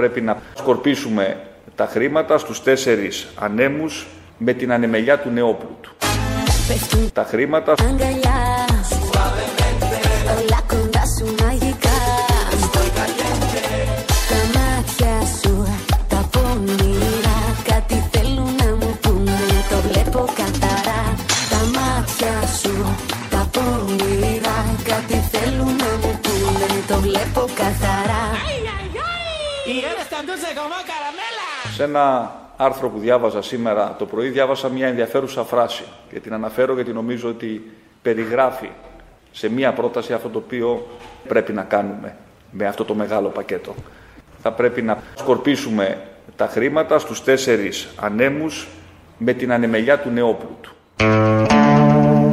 πρέπει να σκορπίσουμε τα χρήματα στους τέσσερις ανέμους με την ανεμελιά του νεόπλουτου. Τα χρήματα Σε ένα άρθρο που διάβαζα σήμερα το πρωί διάβασα μια ενδιαφέρουσα φράση και την αναφέρω γιατί νομίζω ότι περιγράφει σε μια πρόταση αυτό το οποίο πρέπει να κάνουμε με αυτό το μεγάλο πακέτο. Θα πρέπει να σκορπίσουμε τα χρήματα στους τέσσερις ανέμους με την ανεμελιά του νεόπλουτου.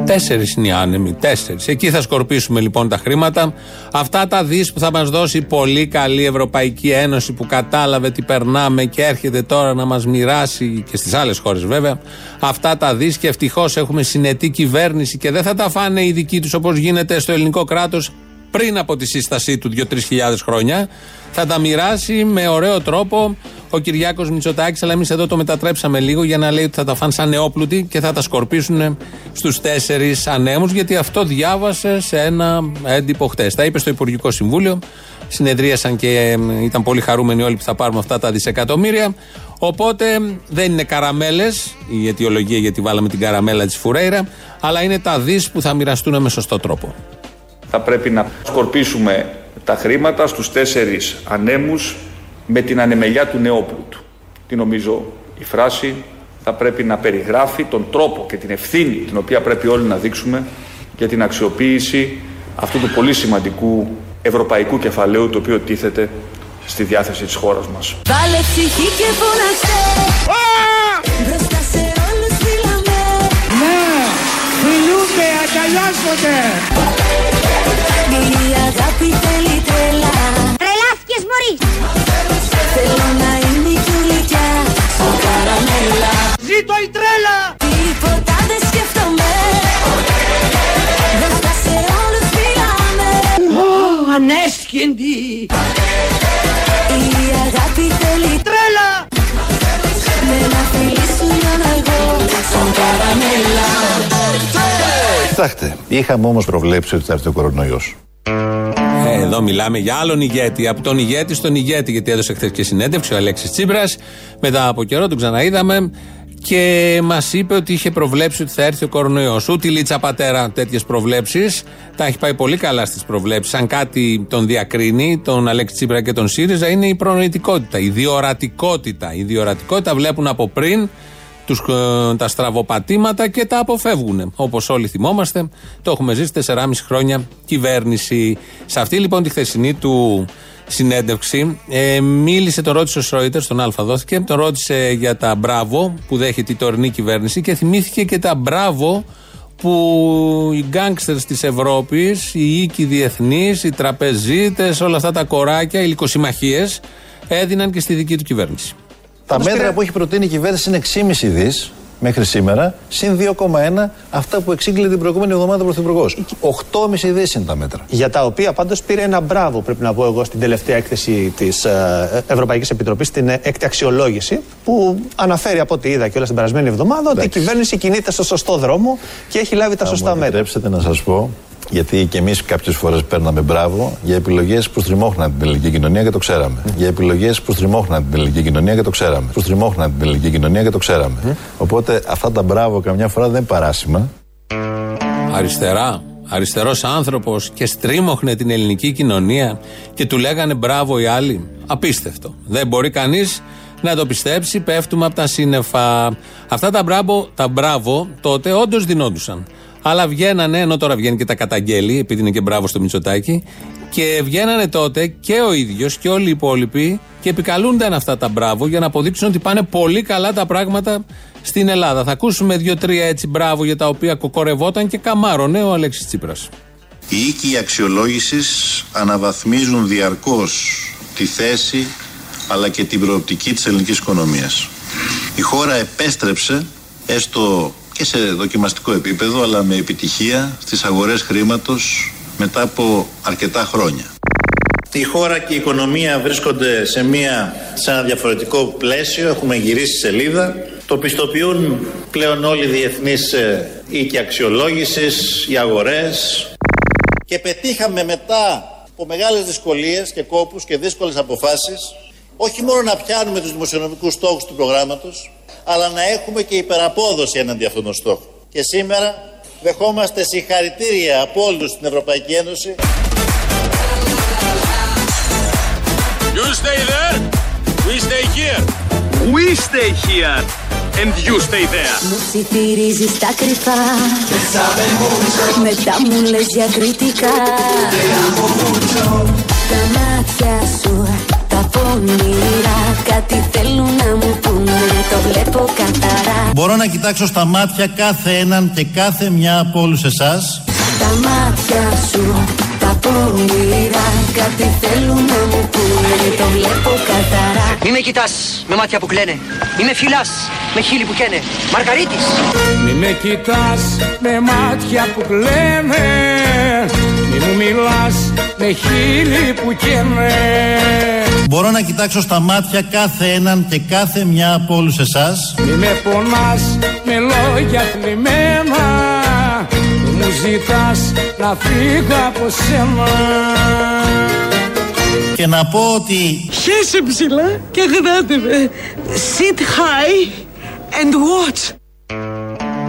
Τέσσερις είναι οι άνεμοι. Τέσσερις. Εκεί θα σκορπίσουμε λοιπόν τα χρήματα. Αυτά τα δις που θα μας δώσει η πολύ καλή Ευρωπαϊκή Ένωση που κατάλαβε τι περνάμε και έρχεται τώρα να μας μοιράσει και στις άλλες χώρες βέβαια. Αυτά τα δις και ευτυχώς έχουμε συνετή κυβέρνηση και δεν θα τα φάνε οι δικοί τους όπως γίνεται στο ελληνικό κράτος πριν από τη σύστασή του 2-3 χιλιάδες χρόνια. Θα τα μοιράσει με ωραίο τρόπο ο Κυριάκος Μητσοτάκης, αλλά εμείς εδώ το μετατρέψαμε λίγο για να λέει ότι θα τα φάνε σαν νεόπλουτοι και θα τα σκορπίσουν στους τέσσερις ανέμους, γιατί αυτό διάβασε σε ένα έντυπο χτες. Τα είπε στο Υπουργικό Συμβούλιο. Συνεδρίασαν και ήταν πολύ χαρούμενοι όλοι που θα πάρουμε αυτά τα δισεκατομμύρια. Οπότε δεν είναι καραμέλες, η αιτιολογία γιατί βάλαμε την καραμέλα της Φουρέιρα, αλλά είναι τα δις που θα μοιραστούν με σωστό τρόπο. Θα πρέπει να σκορπίσουμε τα χρήματα στους τέσσερις ανέμους με την ανεμελιά του νεόπλουτου. Τι νομίζω η φράση θα πρέπει να περιγράφει τον τρόπο και την ευθύνη την οποία πρέπει όλοι να δείξουμε για την αξιοποίηση αυτού του πολύ σημαντικού ευρωπαϊκού κεφαλαίου το οποίο τίθεται στη διάθεση της χώρας μας. Βάλε ψυχή και φωναξέ Μπροστά σε όλους μιλάμε. Ναι, φιλούνται, αγκαλιάζονται. Η αγάπη θέλει τρέλα Τρελάθηκες μωρή Θέλω να είμαι η κουλικιά Σαν καραμέλα. Ζήτω η τρέλα! Τίποτα δεν σκέφτομαι. Μπροστά σε όλους μιλάμε Ω, ανέσχυντη! Η αγάπη θέλει τρέλα! Με να φίλη σου να εγώ Σαν καραμέλα. Κοιτάξτε, είχαμε όμως προβλέψει ότι θα έρθει ο κορονοϊός ε, εδώ μιλάμε για άλλον ηγέτη. Από τον ηγέτη στον ηγέτη, γιατί έδωσε χθες και συνέντευξη ο Αλέξης Τσίπρας. Μετά από καιρό τον ξαναείδαμε και μας είπε ότι είχε προβλέψει ότι θα έρθει ο κορονοϊός. Ούτε η Λίτσα Πατέρα τέτοιες προβλέψεις. Τα έχει πάει πολύ καλά στις προβλέψεις. Αν κάτι τον διακρίνει, τον Αλέξη Τσίπρα και τον ΣΥΡΙΖΑ, είναι η προνοητικότητα, η διορατικότητα. Η διορατικότητα βλέπουν από πριν τους, ε, τα στραβοπατήματα και τα αποφεύγουν. Όπως όλοι θυμόμαστε, το έχουμε ζήσει 4,5 χρόνια κυβέρνηση. Σε αυτή λοιπόν τη χθεσινή του συνέντευξη ε, μίλησε, το ρώτησε ο Σρόιτερ, στον Αλφα δόθηκε, τον ρώτησε για τα μπράβο που δέχεται η τωρινή κυβέρνηση και θυμήθηκε και τα μπράβο που οι γκάγκστερς της Ευρώπης, οι οίκοι διεθνείς, οι τραπεζίτες, όλα αυτά τα κοράκια, οι λικοσυμμαχίες έδιναν και στη δική του κυβέρνηση. Τα μέτρα που έχει προτείνει η κυβέρνηση είναι 6,5 δις μέχρι σήμερα, συν 2,1 αυτά που εξήγηλε την προηγούμενη εβδομάδα ο Πρωθυπουργός. 8,5 δις είναι τα μέτρα. Για τα οποία πάντως πήρε ένα μπράβο, πρέπει να πω εγώ, στην τελευταία έκθεση της ε, Ευρωπαϊκής Επιτροπής, στην έκτη αξιολόγηση, που αναφέρει από ό,τι είδα και όλα την περασμένη εβδομάδα ότι η κυβέρνηση κινείται στο σωστό δρόμο και έχει λάβει τα σωστά μέτρα. Επιτρέψτε να σας πω γιατί και εμείς κάποιες φορές παίρναμε μπράβο για επιλογές που στριμώχναν την ελληνική κοινωνία και το ξέραμε. Mm. Για επιλογές που στριμώχναν την ελληνική κοινωνία και το ξέραμε. Που στριμώχναν την ελληνική κοινωνία και το ξέραμε. Mm. Οπότε αυτά τα μπράβο καμιά φορά δεν είναι παράσημα. Αριστερά. Αριστερός άνθρωπος και στρίμωχνε την ελληνική κοινωνία και του λέγανε μπράβο οι άλλοι. Απίστευτο. Δεν μπορεί κανείς να το πιστέψει. Πέφτουμε από τα σύννεφα. Αυτά τα μπράβο, τα μπράβο τότε όντως δινόντουσαν. Αλλά βγαίνανε, ενώ τώρα βγαίνει και τα καταγγέλει, επειδή είναι και μπράβο στο Μητσοτάκι, και βγαίνανε τότε και ο ίδιος και όλοι οι υπόλοιποι και επικαλούνταν αυτά τα μπράβο για να αποδείξουν ότι πάνε πολύ καλά τα πράγματα στην Ελλάδα. Θα ακούσουμε δύο-τρία έτσι μπράβο για τα οποία κοκορευόταν και καμάρωνε ο Αλέξης Τσίπρας. Οι οίκοι αξιολόγησης αναβαθμίζουν διαρκώς τη θέση αλλά και την προοπτική της ελληνικής οικονομίας. Η χώρα επέστρεψε έστω και σε δοκιμαστικό επίπεδο αλλά με επιτυχία στις αγορές χρήματος μετά από αρκετά χρόνια. Η χώρα και η οικονομία βρίσκονται σε, μια, σε ένα διαφορετικό πλαίσιο, έχουμε γυρίσει σελίδα. Το πιστοποιούν πλέον όλοι οι διεθνείς ε, οίκοι αξιολόγησης, οι αγορές. Και πετύχαμε μετά από μεγάλες δυσκολίες και κόπους και δύσκολες αποφάσεις όχι μόνο να πιάνουμε τους δημοσιονομικούς στόχους του προγράμματος αλλά να έχουμε και υπεραπόδοση έναντι αυτών των στόχων. Και σήμερα δεχόμαστε συγχαρητήρια από όλους στην Ευρωπαϊκή Ένωση. You stay there, we stay here. We stay here and you stay there. Μου ψιθυρίζεις τα κρυφά Μετά μου λες διακριτικά Τα μάτια σου τα πονηρά. Κάτι θέλουν να μου πούνε Το βλέπω καθαρά. Μπορώ να κοιτάξω στα μάτια κάθε έναν και κάθε μια από όλους εσάς. Τα μάτια σου τα πονηρά. Κάτι θέλουν να μου πούνε Το βλέπω καθαρά. Μη με κοιτάς με μάτια που κλαίνε. Μη με φυλάς με χείλη που καίνε. Μαργαρίτης. Μη με κοιτάς με μάτια που κλαίνε. Μη μου μιλάς με χείλη που καίνε Μπορώ να κοιτάξω στα μάτια κάθε έναν και κάθε μια από όλους εσάς. Μη με πονάς με λόγια θλιμμένα Μη μου ζητάς να φύγω από σένα. Και να πω ότι Χέσε ψηλά και γράτε με. Sit high and watch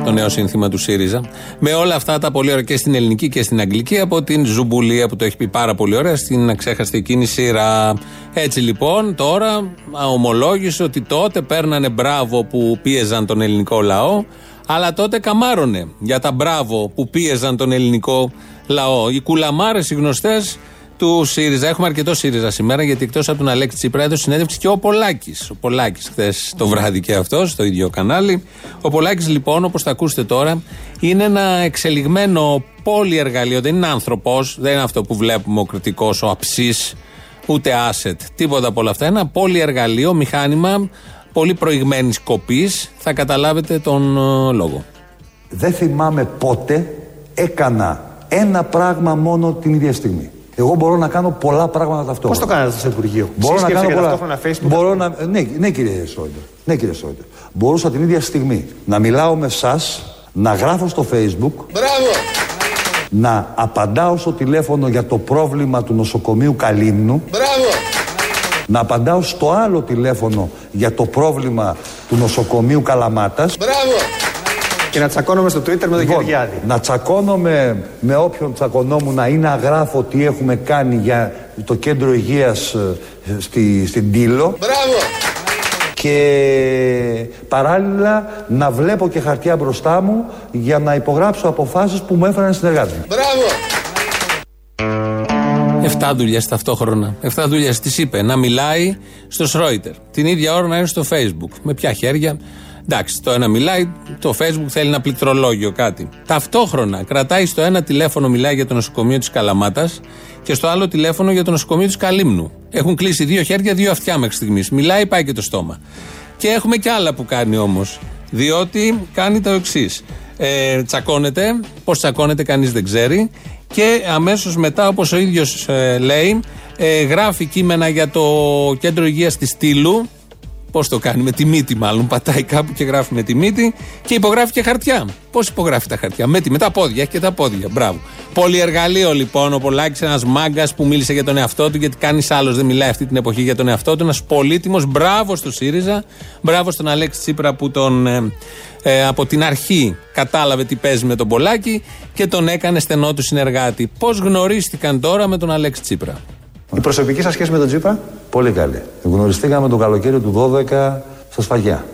το νέο σύνθημα του ΣΥΡΙΖΑ. Με όλα αυτά τα πολύ ωραία και στην ελληνική και στην αγγλική από την Ζουμπουλία που το έχει πει πάρα πολύ ωραία στην αξέχαστη εκείνη σειρά. Έτσι λοιπόν τώρα ομολόγησε ότι τότε παίρνανε μπράβο που πίεζαν τον ελληνικό λαό, αλλά τότε καμάρωνε για τα μπράβο που πίεζαν τον ελληνικό λαό. Οι κουλαμάρες, οι γνωστές του ΣΥΡΙΖΑ. Έχουμε αρκετό ΣΥΡΙΖΑ σήμερα, γιατί εκτός από τον Αλέξη Τσίπρα έδωσε συνέντευξη και ο Πολάκης. Ο Πολάκης χθες το βράδυ και αυτό, στο ίδιο κανάλι. Ο Πολάκης λοιπόν, όπως θα ακούσετε τώρα, είναι ένα εξελιγμένο πολυεργαλείο. Δεν είναι άνθρωπος, δεν είναι αυτό που βλέπουμε ο κριτικός, ο αψής, ούτε asset. Τίποτα από όλα αυτά. Ένα πολυεργαλείο, μηχάνημα πολύ προηγμένης κοπής. Θα καταλάβετε τον ε, λόγο. Δεν θυμάμαι πότε έκανα ένα πράγμα μόνο την ίδια στιγμή. Εγώ μπορώ να κάνω πολλά πράγματα ταυτόχρονα. Πώς το κάνετε στο Υπουργείο, Μπορώ να κάνω πολλά. Facebook. Μπορώ να... ναι, ναι, κύριε Σόιντερ. Ναι, κύριε Σόιντερ. Μπορούσα την ίδια στιγμή να μιλάω με εσά, να γράφω στο Facebook. Μπράβο! Να απαντάω στο τηλέφωνο για το πρόβλημα του νοσοκομείου Καλύμνου. Μπράβο! Να απαντάω στο άλλο τηλέφωνο για το πρόβλημα του νοσοκομείου Καλαμάτας. Μπράβο! Και να τσακώνομαι στο Twitter με τον Λοιπόν, Γεωργιάδη. να τσακώνομαι με όποιον τσακωνόμουν ή να γράφω τι έχουμε κάνει για το κέντρο υγείας ε, στη, στην Τήλο. Μπράβο! Και παράλληλα να βλέπω και χαρτιά μπροστά μου για να υπογράψω αποφάσεις που μου έφεραν οι συνεργάτες μου. Μπράβο! Εφτά δουλειές ταυτόχρονα. Εφτά δουλειές τη είπε να μιλάει στο Σρόιτερ. Την ίδια ώρα να είναι στο Facebook. Με ποια χέρια. Εντάξει, το ένα μιλάει, το Facebook θέλει ένα πληκτρολόγιο, κάτι. Ταυτόχρονα κρατάει στο ένα τηλέφωνο, μιλάει για το νοσοκομείο της Καλαμάτας και στο άλλο τηλέφωνο για το νοσοκομείο της Καλύμνου. Έχουν κλείσει δύο χέρια, δύο αυτιά μέχρι στιγμής. Μιλάει, πάει και το στόμα. Και έχουμε και άλλα που κάνει όμως. Διότι κάνει το εξής. Ε, τσακώνεται, πώς τσακώνεται κανείς δεν ξέρει. Και αμέσως μετά, όπως ο ίδιος λέει, ε, γράφει κείμενα για το κέντρο υγείας της Στήλου. Πώς το κάνει, με τη μύτη μάλλον. Πατάει κάπου και γράφει με τη μύτη και υπογράφει και χαρτιά. Πώς υπογράφει τα χαρτιά, με, τη, με τα πόδια, έχει και τα πόδια. Μπράβο. Πολυεργαλείο λοιπόν, ο Πολάκης, ένας μάγκας που μίλησε για τον εαυτό του, γιατί κανείς άλλος δεν μιλάει αυτή την εποχή για τον εαυτό του. Ένας πολύτιμος, μπράβο στο ΣΥΡΙΖΑ, μπράβο στον Αλέξη Τσίπρα που τον ε, ε, από την αρχή κατάλαβε τι παίζει με τον Πολάκη και τον έκανε στενό του συνεργάτη. Πώς γνωρίστηκαν τώρα με τον Αλέξη Τσίπρα; Η προσωπική σας σχέση με τον Τσίπρα. Πολύ καλή. Γνωριστήκαμε το καλοκαίρι του 12 στα Σφαγιά.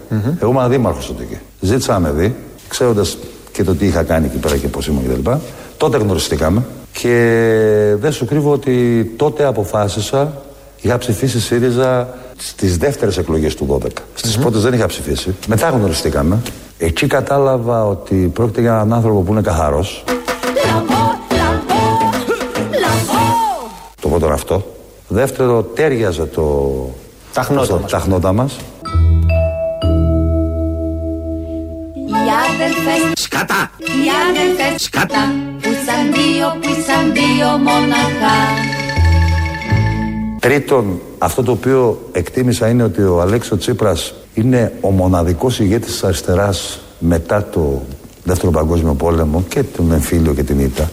Εγώ ήμουν δήμαρχος τότε εκεί. Ζήτησα να με δει, ξέροντας και το τι είχα κάνει εκεί πέρα και πώς ήμουν κτλ. Τότε γνωριστήκαμε και δεν σου κρύβω ότι τότε αποφάσισα. Είχα ψηφίσει ΣΥΡΙΖΑ στις δεύτερες εκλογές του 12. Στις πρώτες δεν είχα ψηφίσει. Μετά γνωριστήκαμε. Εκεί κατάλαβα ότι πρόκειται για έναν άνθρωπο που είναι καθαρός. Το πρώτο είναι αυτό. Δεύτερο, τέριαζε το. Τα χνότα μας. Τα χνότα μας. Οι αδελφές Σκατά! Οι αδελφές Σκατά! Που σαν δύο, που σαν δύο μοναχά Τρίτον, αυτό το οποίο εκτίμησα είναι ότι ο Αλέξο Τσίπρας είναι ο μοναδικός ηγέτης της αριστεράς μετά το Δεύτερο Παγκόσμιο Πόλεμο και τον εμφύλιο και την ήττα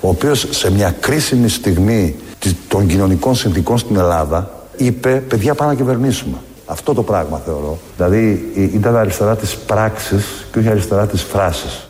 ο οποίος σε μια κρίσιμη στιγμή των κοινωνικών συνθήκων στην Ελλάδα είπε παιδιά πάμε να κυβερνήσουμε. Αυτό το πράγμα θεωρώ. Δηλαδή ήταν αριστερά της πράξης και όχι αριστερά της φράσης.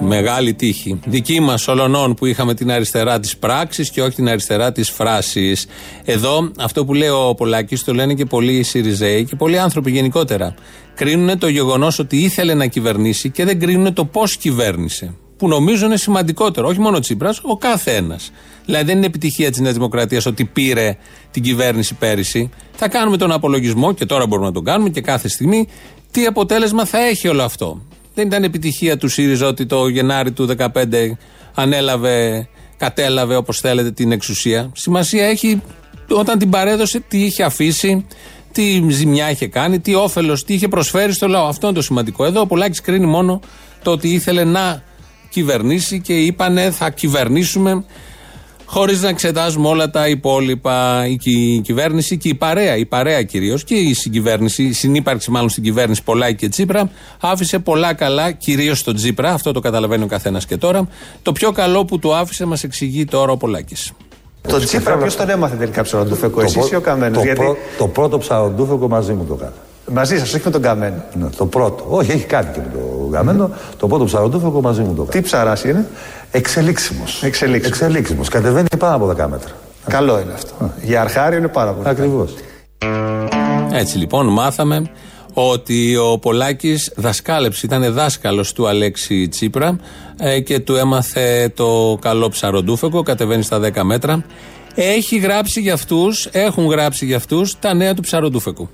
Μεγάλη τύχη. Δική μας ολονών που είχαμε την αριστερά της πράξης και όχι την αριστερά της φράσης. Εδώ αυτό που λέει ο Πολάκης το λένε και πολλοί Σιριζέοι και πολλοί άνθρωποι γενικότερα. Κρίνουν το γεγονός ότι ήθελε να κυβερνήσει και δεν κρίνουν το πώς κυβέρνησε. Που νομίζω είναι σημαντικότερο. Όχι μόνο ο Τσίπρας, ο κάθε ένα. Δηλαδή δεν είναι επιτυχία της Νέας Δημοκρατίας ότι πήρε την κυβέρνηση πέρυσι. Θα κάνουμε τον απολογισμό και τώρα μπορούμε να τον κάνουμε και κάθε στιγμή τι αποτέλεσμα θα έχει όλο αυτό. Δεν ήταν επιτυχία του ΣΥΡΙΖΑ ότι το Γενάρη του 2015 ανέλαβε, κατέλαβε όπως θέλετε την εξουσία. Σημασία έχει όταν την παρέδωσε τι είχε αφήσει, τι ζημιά είχε κάνει, τι όφελος, τι είχε προσφέρει στο λαό. Αυτό είναι το σημαντικό. Εδώ ο Πολάκης κρίνει μόνο το ότι ήθελε να κυβερνήσει και είπανε θα κυβερνήσουμε χωρίς να εξετάζουμε όλα τα υπόλοιπα. Η κυβέρνηση και η παρέα, η παρέα κυρίως και η συγκυβέρνηση, η συνύπαρξη μάλλον στην κυβέρνηση Πολάκη και Τσίπρα, άφησε πολλά καλά, κυρίως στον Τσίπρα. Αυτό το καταλαβαίνει ο καθένας και τώρα. Το πιο καλό που του άφησε μας εξηγεί τώρα ο Πολάκης. Το Τσίπρα, ποιος τον έμαθε τελικά ψαροντούφεκο, εσύ ή ο Καμένο. Το, γιατί... το πρώτο ψαροντούφεκο μαζί μου το κάνω. Μαζί σας, όχι με τον Καμένο. Ναι, το πρώτο. Όχι, έχει κάνει και με τον Καμένο. Το πρώτο ψαροντούφεκο μαζί μου το κάνω. Τι ψαράς είναι; Εξελίξιμος. Εξελίξιμος. Εξελίξιμος. Κατεβαίνει πάνω από 10 μέτρα. Καλό είναι αυτό. Για αρχάριο είναι πάρα πολύ. Ακριβώς. Έτσι λοιπόν μάθαμε ότι ο Πολάκης δασκάλεψε, ήταν δάσκαλος του Αλέξη Τσίπρα ε, και του έμαθε το καλό ψαροντούφεκο, κατεβαίνει στα 10 μέτρα. Έχει γράψει για αυτούς, έχουν γράψει για αυτούς τα νέα του ψαροντούφεκου.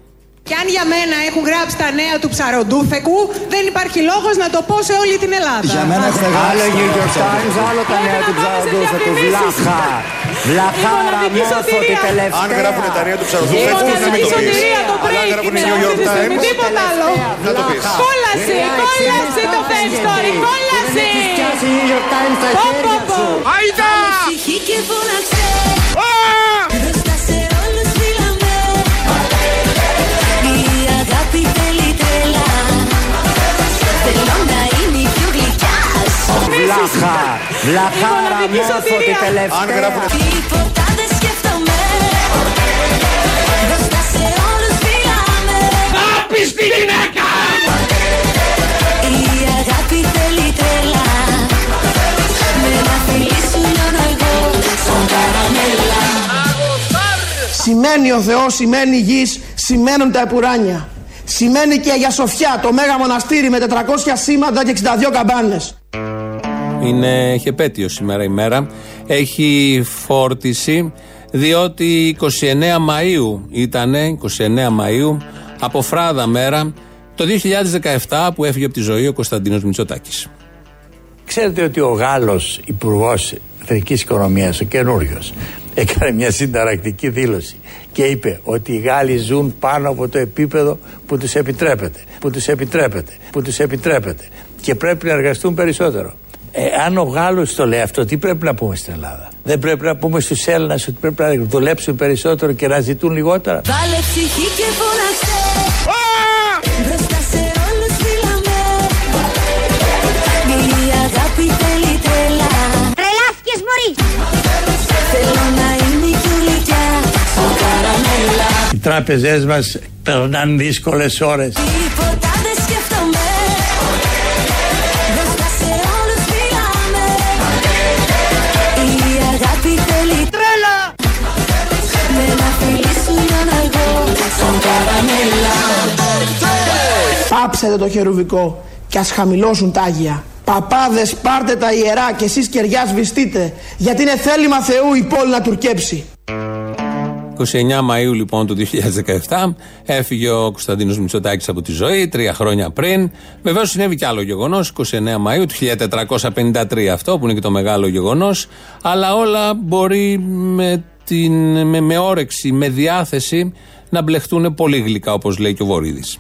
Και αν για μένα έχουν γράψει τα νέα του ψαροντούφεκου, δεν υπάρχει λόγος να το πω σε όλη την Ελλάδα. Για μένα έχουν Άλλο New York Times, άλλο τα νέα του ψαροντούφεκου. Βλάχα. Βλαχάρα μόρφωτη τελευταία. Αν γράφουν τα νέα του ψαροντούφεκου, να μην το πεις. Αλλά αν γράφουν New York Times, τίποτα άλλο. να το πεις. Κόλαση, κόλαση το fake story, κόλαση. Πω, πω, πω. Άιντα! Βλάχα. Βλαχάρα μόρφωτη τελευταία. Αν γράφουν Τίποτα δεν σκέφτομαι Μπροστά σε όλους φύγαμε Άπιστη γυναίκα! Η αγάπη θέλει τρέλα Με ένα φιλί σου λιώνω εγώ Σαν καραμέλα Σημαίνει ο Θεός, σημαίνει η γης, σημαίνουν τα επουράνια. Σημαίνει και η Αγία Σοφιά, το Μέγα Μοναστήρι με 400 σήματα και 62 καμπάνες. Είναι, έχει επέτειο σήμερα η μέρα. Έχει φόρτιση διότι 29 Μαΐου ήταν, 29 Μαΐου, από φράδα μέρα, το 2017 που έφυγε από τη ζωή ο Κωνσταντίνος Μητσοτάκης. Ξέρετε ότι ο Γάλλος υπουργός Εθνικής Οικονομίας, ο καινούριος, έκανε μια συνταρακτική δήλωση και είπε ότι οι Γάλλοι ζουν πάνω από το επίπεδο που τους επιτρέπεται, που τους επιτρέπεται, που τους επιτρέπεται και πρέπει να εργαστούν περισσότερο. Ε, αν ο Γάλλος το λέει αυτό, τι πρέπει να πούμε στην Ελλάδα; Δεν πρέπει να πούμε στους Έλληνες ότι πρέπει να δουλέψουν περισσότερο και να ζητούν λιγότερα; Βάλε ψυχή και φώναξε Μπροστά σε όλους φύλαμε Η αγάπη θέλει τρέλα Τρελάθηκες μωρή Θέλω να είναι κι γλυκιά Σαν καραμέλα Οι τράπεζές μας περνάνε δύσκολες ώρες. Τίποτα δεν Σαν καραμέλα Πάψετε το χερουβικό και ας χαμηλώσουν τα Άγια. Παπάδες πάρτε τα ιερά και εσείς κεριά σβηστείτε γιατί είναι θέλημα Θεού η πόλη να τουρκέψει. 29 Μαΐου λοιπόν του 2017 έφυγε ο Κωνσταντίνος Μητσοτάκης από τη ζωή, τρία χρόνια πριν. Βεβαίως συνέβη και άλλο γεγονός, 29 Μαΐου του 1453 αυτό που είναι και το μεγάλο γεγονός. Αλλά όλα μπορεί με, την, με, με όρεξη, με διάθεση να μπλεχτούν πολύ γλυκά όπως λέει και ο Βορύδης.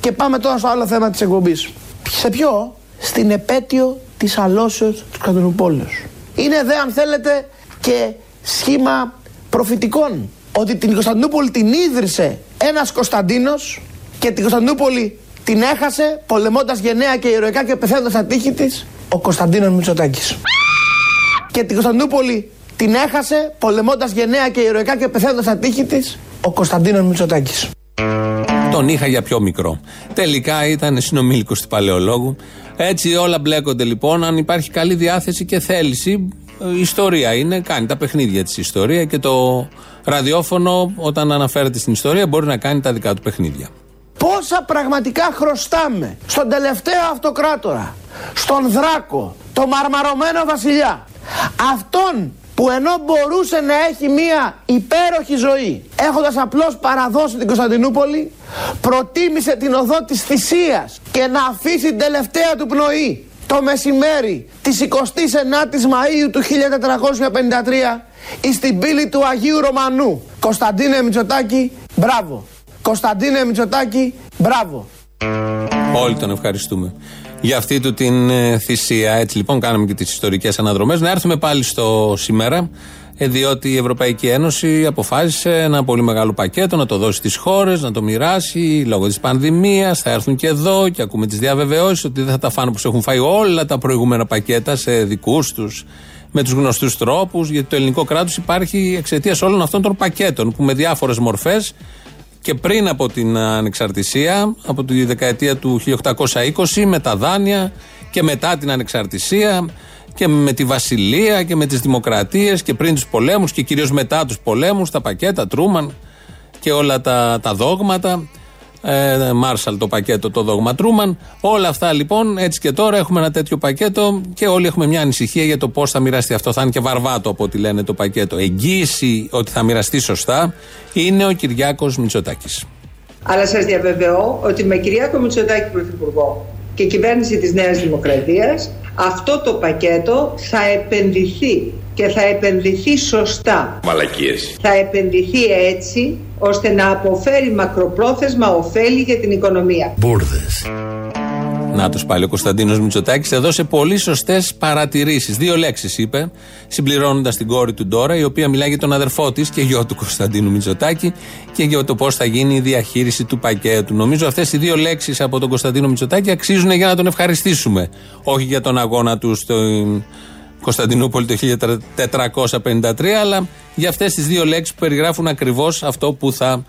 Και πάμε τώρα στο άλλο θέμα της εκπομπής. Σε ποιο; Στην επέτειο της αλώσεως του Κωνσταντινούπολεως. Είναι δε αν θέλετε και σχήμα προφητικών ότι την Κωνσταντινούπολη την ίδρυσε ένας Κωνσταντίνος και την Κωνσταντινούπολη την έχασε πολεμώντας γενναία και ηρωικά και πεθαίνοντας στα τείχη της ο Κωνσταντίνος Μητσοτάκης. Και την Κωνσταντινούπολη την έχασε πολεμώντας γενναία και ηρωικά και πεθαίνοντας στα τείχη της ο Κωνσταντίνος Μητσοτάκης. Τον είχα για πιο μικρό. Τελικά ήταν συνομήλικος του Παλαιολόγου. Έτσι όλα μπλέκονται λοιπόν. Αν υπάρχει καλή διάθεση και θέληση, ε, ιστορία είναι. Κάνει τα παιχνίδια της ιστορία και το ραδιόφωνο, όταν αναφέρεται στην ιστορία, μπορεί να κάνει τα δικά του παιχνίδια. Πόσα πραγματικά χρωστάμε στον τελευταίο αυτοκράτορα, στον Δράκο, το μαρμαρωμένο βασιλιά. Αυτόν που ενώ μπορούσε να έχει μία υπέροχη ζωή, έχοντας απλώς παραδώσει την Κωνσταντινούπολη, προτίμησε την οδό της θυσίας και να αφήσει την τελευταία του πνοή το μεσημέρι της 29ης Μαΐου του 1453 στην πύλη του Αγίου Ρωμανού. Κωνσταντίνε Μητσοτάκη, μπράβο. Κωνσταντίνε Μητσοτάκη, μπράβο. Όλοι τον ευχαριστούμε για αυτή του την ε, θυσία. Έτσι λοιπόν κάναμε και τις ιστορικές αναδρομές. Να έρθουμε πάλι στο σήμερα, ε, διότι η Ευρωπαϊκή Ένωση αποφάσισε ένα πολύ μεγάλο πακέτο να το δώσει στις χώρες, να το μοιράσει λόγω της πανδημίας. Θα έρθουν και εδώ και ακούμε τις διαβεβαιώσεις ότι δεν θα τα φάνε όπως έχουν φάει όλα τα προηγούμενα πακέτα σε δικούς τους με τους γνωστούς τρόπους, γιατί το ελληνικό κράτος υπάρχει εξαιτίας όλων αυτών των πακέτων που με διάφορες μορφές και πριν από την ανεξαρτησία, από τη δεκαετία του 1820, με τα δάνεια και μετά την ανεξαρτησία και με τη βασιλεία και με τις δημοκρατίες και πριν τους πολέμους και κυρίως μετά τους πολέμους, τα πακέτα, Τρούμαν και όλα τα, τα δόγματα. Ε, Μάρσαλ το πακέτο, το δόγμα Τρούμαν. Όλα αυτά λοιπόν, έτσι και τώρα έχουμε ένα τέτοιο πακέτο και όλοι έχουμε μια ανησυχία για το πώς θα μοιραστεί αυτό. Θα είναι και βαρβάτο από ό,τι λένε το πακέτο. Εγγύηση ότι θα μοιραστεί σωστά είναι ο Κυριάκος Μητσοτάκης. Αλλά σας διαβεβαιώ ότι με Κυριάκο Μητσοτάκη Πρωθυπουργό και κυβέρνηση της Νέας Δημοκρατίας αυτό το πακέτο θα επενδυθεί και θα επενδυθεί σωστά. Μαλακίες. Θα επενδυθεί έτσι ώστε να αποφέρει μακροπρόθεσμα ωφέλη για την οικονομία. Μπούρδες. Να τους πάλι ο Κωνσταντίνος Μητσοτάκης έδωσε πολύ σωστές παρατηρήσεις. Δύο λέξεις είπε, συμπληρώνοντας την κόρη του Ντόρα, η οποία μιλάει για τον αδερφό της και γιο του Κωνσταντίνου Μητσοτάκη και για το πώς θα γίνει η διαχείριση του πακέτου. Νομίζω αυτές οι δύο λέξεις από τον Κωνσταντίνο Μητσοτάκη αξίζουν για να τον ευχαριστήσουμε. Όχι για τον αγώνα του στην Κωνσταντινούπολη το 1453, αλλά για αυτές τις δύο λέξεις που περιγράφουν ακριβώς αυτό που θα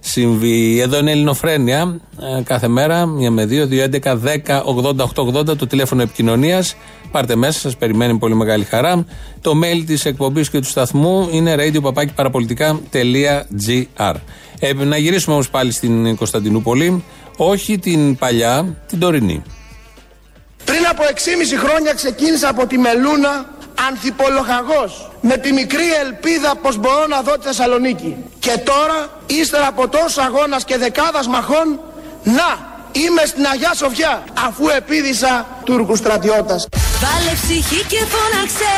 συμβεί. Εδώ είναι Ελληνοφρένια. Ε, κάθε μέρα, μία με δύο, 2, 11, 10, 80, 80, το τηλέφωνο επικοινωνίας. Πάρτε μέσα, σας περιμένει πολύ μεγάλη χαρά. Το mail της εκπομπής και του σταθμού είναι radio.parapolitica.gr. Ε, να γυρίσουμε όμως πάλι στην Κωνσταντινούπολη. Όχι την παλιά, την τωρινή. Πριν από 6,5 χρόνια ξεκίνησα από τη Μελούνα ανθιπολοχαγός με τη μικρή ελπίδα πως μπορώ να δω τη Θεσσαλονίκη. Και τώρα, ύστερα από τόσο αγώνας και δεκάδας μαχών, να, είμαι στην Αγιά Σοφιά, αφού επίδησα Τούρκους στρατιώτας. Βάλε ψυχή και φώναξε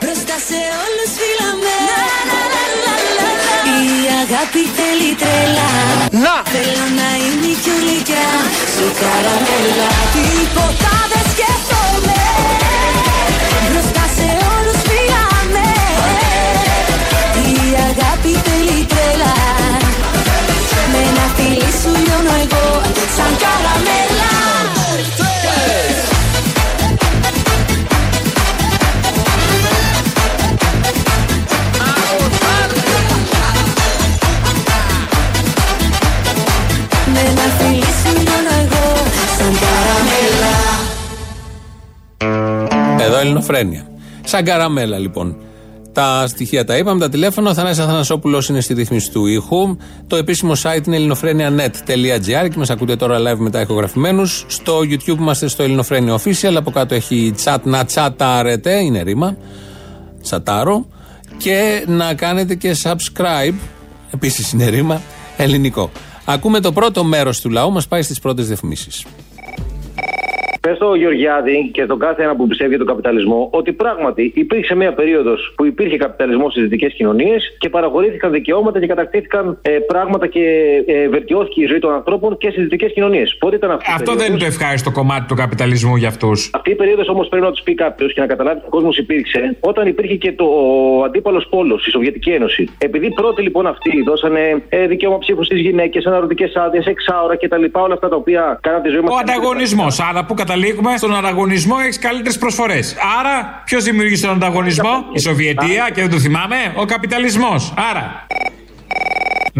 Μπροστά σε όλους φύλαμε Η αγάπη θέλει τρέλα. Να. Θέλω να είναι κι ολικιά Σου καραμέλα Τίποτα δεν σκέφτομαι. Μπροστά σε όλους φύλαμε Η αγάπη θέλει τρέλα. Με ένα φιλί σου λιώνω εγώ Σαν καραμέλα Εδώ Ελληνοφρένια. Σαν καραμέλα λοιπόν. Τα στοιχεία τα είπαμε, τα τηλέφωνα. Ο Θανάσης Αθανασόπουλος είναι στη ρύθμιση του ήχου. Το επίσημο site είναι ελληνοφρένια.net.gr και μας ακούτε τώρα live μετά ηχογραφημένους. Στο YouTube είμαστε στο Ελληνοφρένια Official. Από κάτω έχει chat να τσατάρετε, είναι ρήμα. Τσατάρω. Και να κάνετε και subscribe. Επίσης είναι ρήμα ελληνικό. Ακούμε το πρώτο μέρος του λαού, μας πάει στις πρώτες διαφημίσεις. Πες στο Γεωργιάδη και τον κάθε ένα που πιστεύει για τον καπιταλισμό ότι πράγματι υπήρξε μια περίοδος που υπήρχε καπιταλισμός στις δυτικές κοινωνίες και παραχωρήθηκαν δικαιώματα και κατακτήθηκαν ε, πράγματα και ε, βελτιώθηκε η ζωή των ανθρώπων και στις δυτικές κοινωνίες. Πότε ήταν αυτή η Αυτό περίοδος; δεν είναι το ευχάριστο κομμάτι του καπιταλισμού για αυτούς. Αυτή η περίοδος όμως πρέπει να τους πει κάποιος και να καταλάβει ότι ο κόσμος υπήρξε όταν υπήρχε και το αντίπαλος πόλος, η Σοβιετική Ένωση. Επειδή πρώτοι λοιπόν αυτοί δώσανε ε, δικαίωμα ψήφου στις γυναίκες, αναρωτικές άδειες, εξάωρα κτλ. Όλα αυτά τα οποία κάναν τη ζωή μας. Ο ανταγωνισμός. Άρα, πού καταλήγουμε, στον ανταγωνισμό έχεις καλύτερες προσφορές. Άρα, ποιος δημιουργήσε τον ανταγωνισμό, η Σοβιετία και δεν το θυμάμαι, ο καπιταλισμός. Άρα.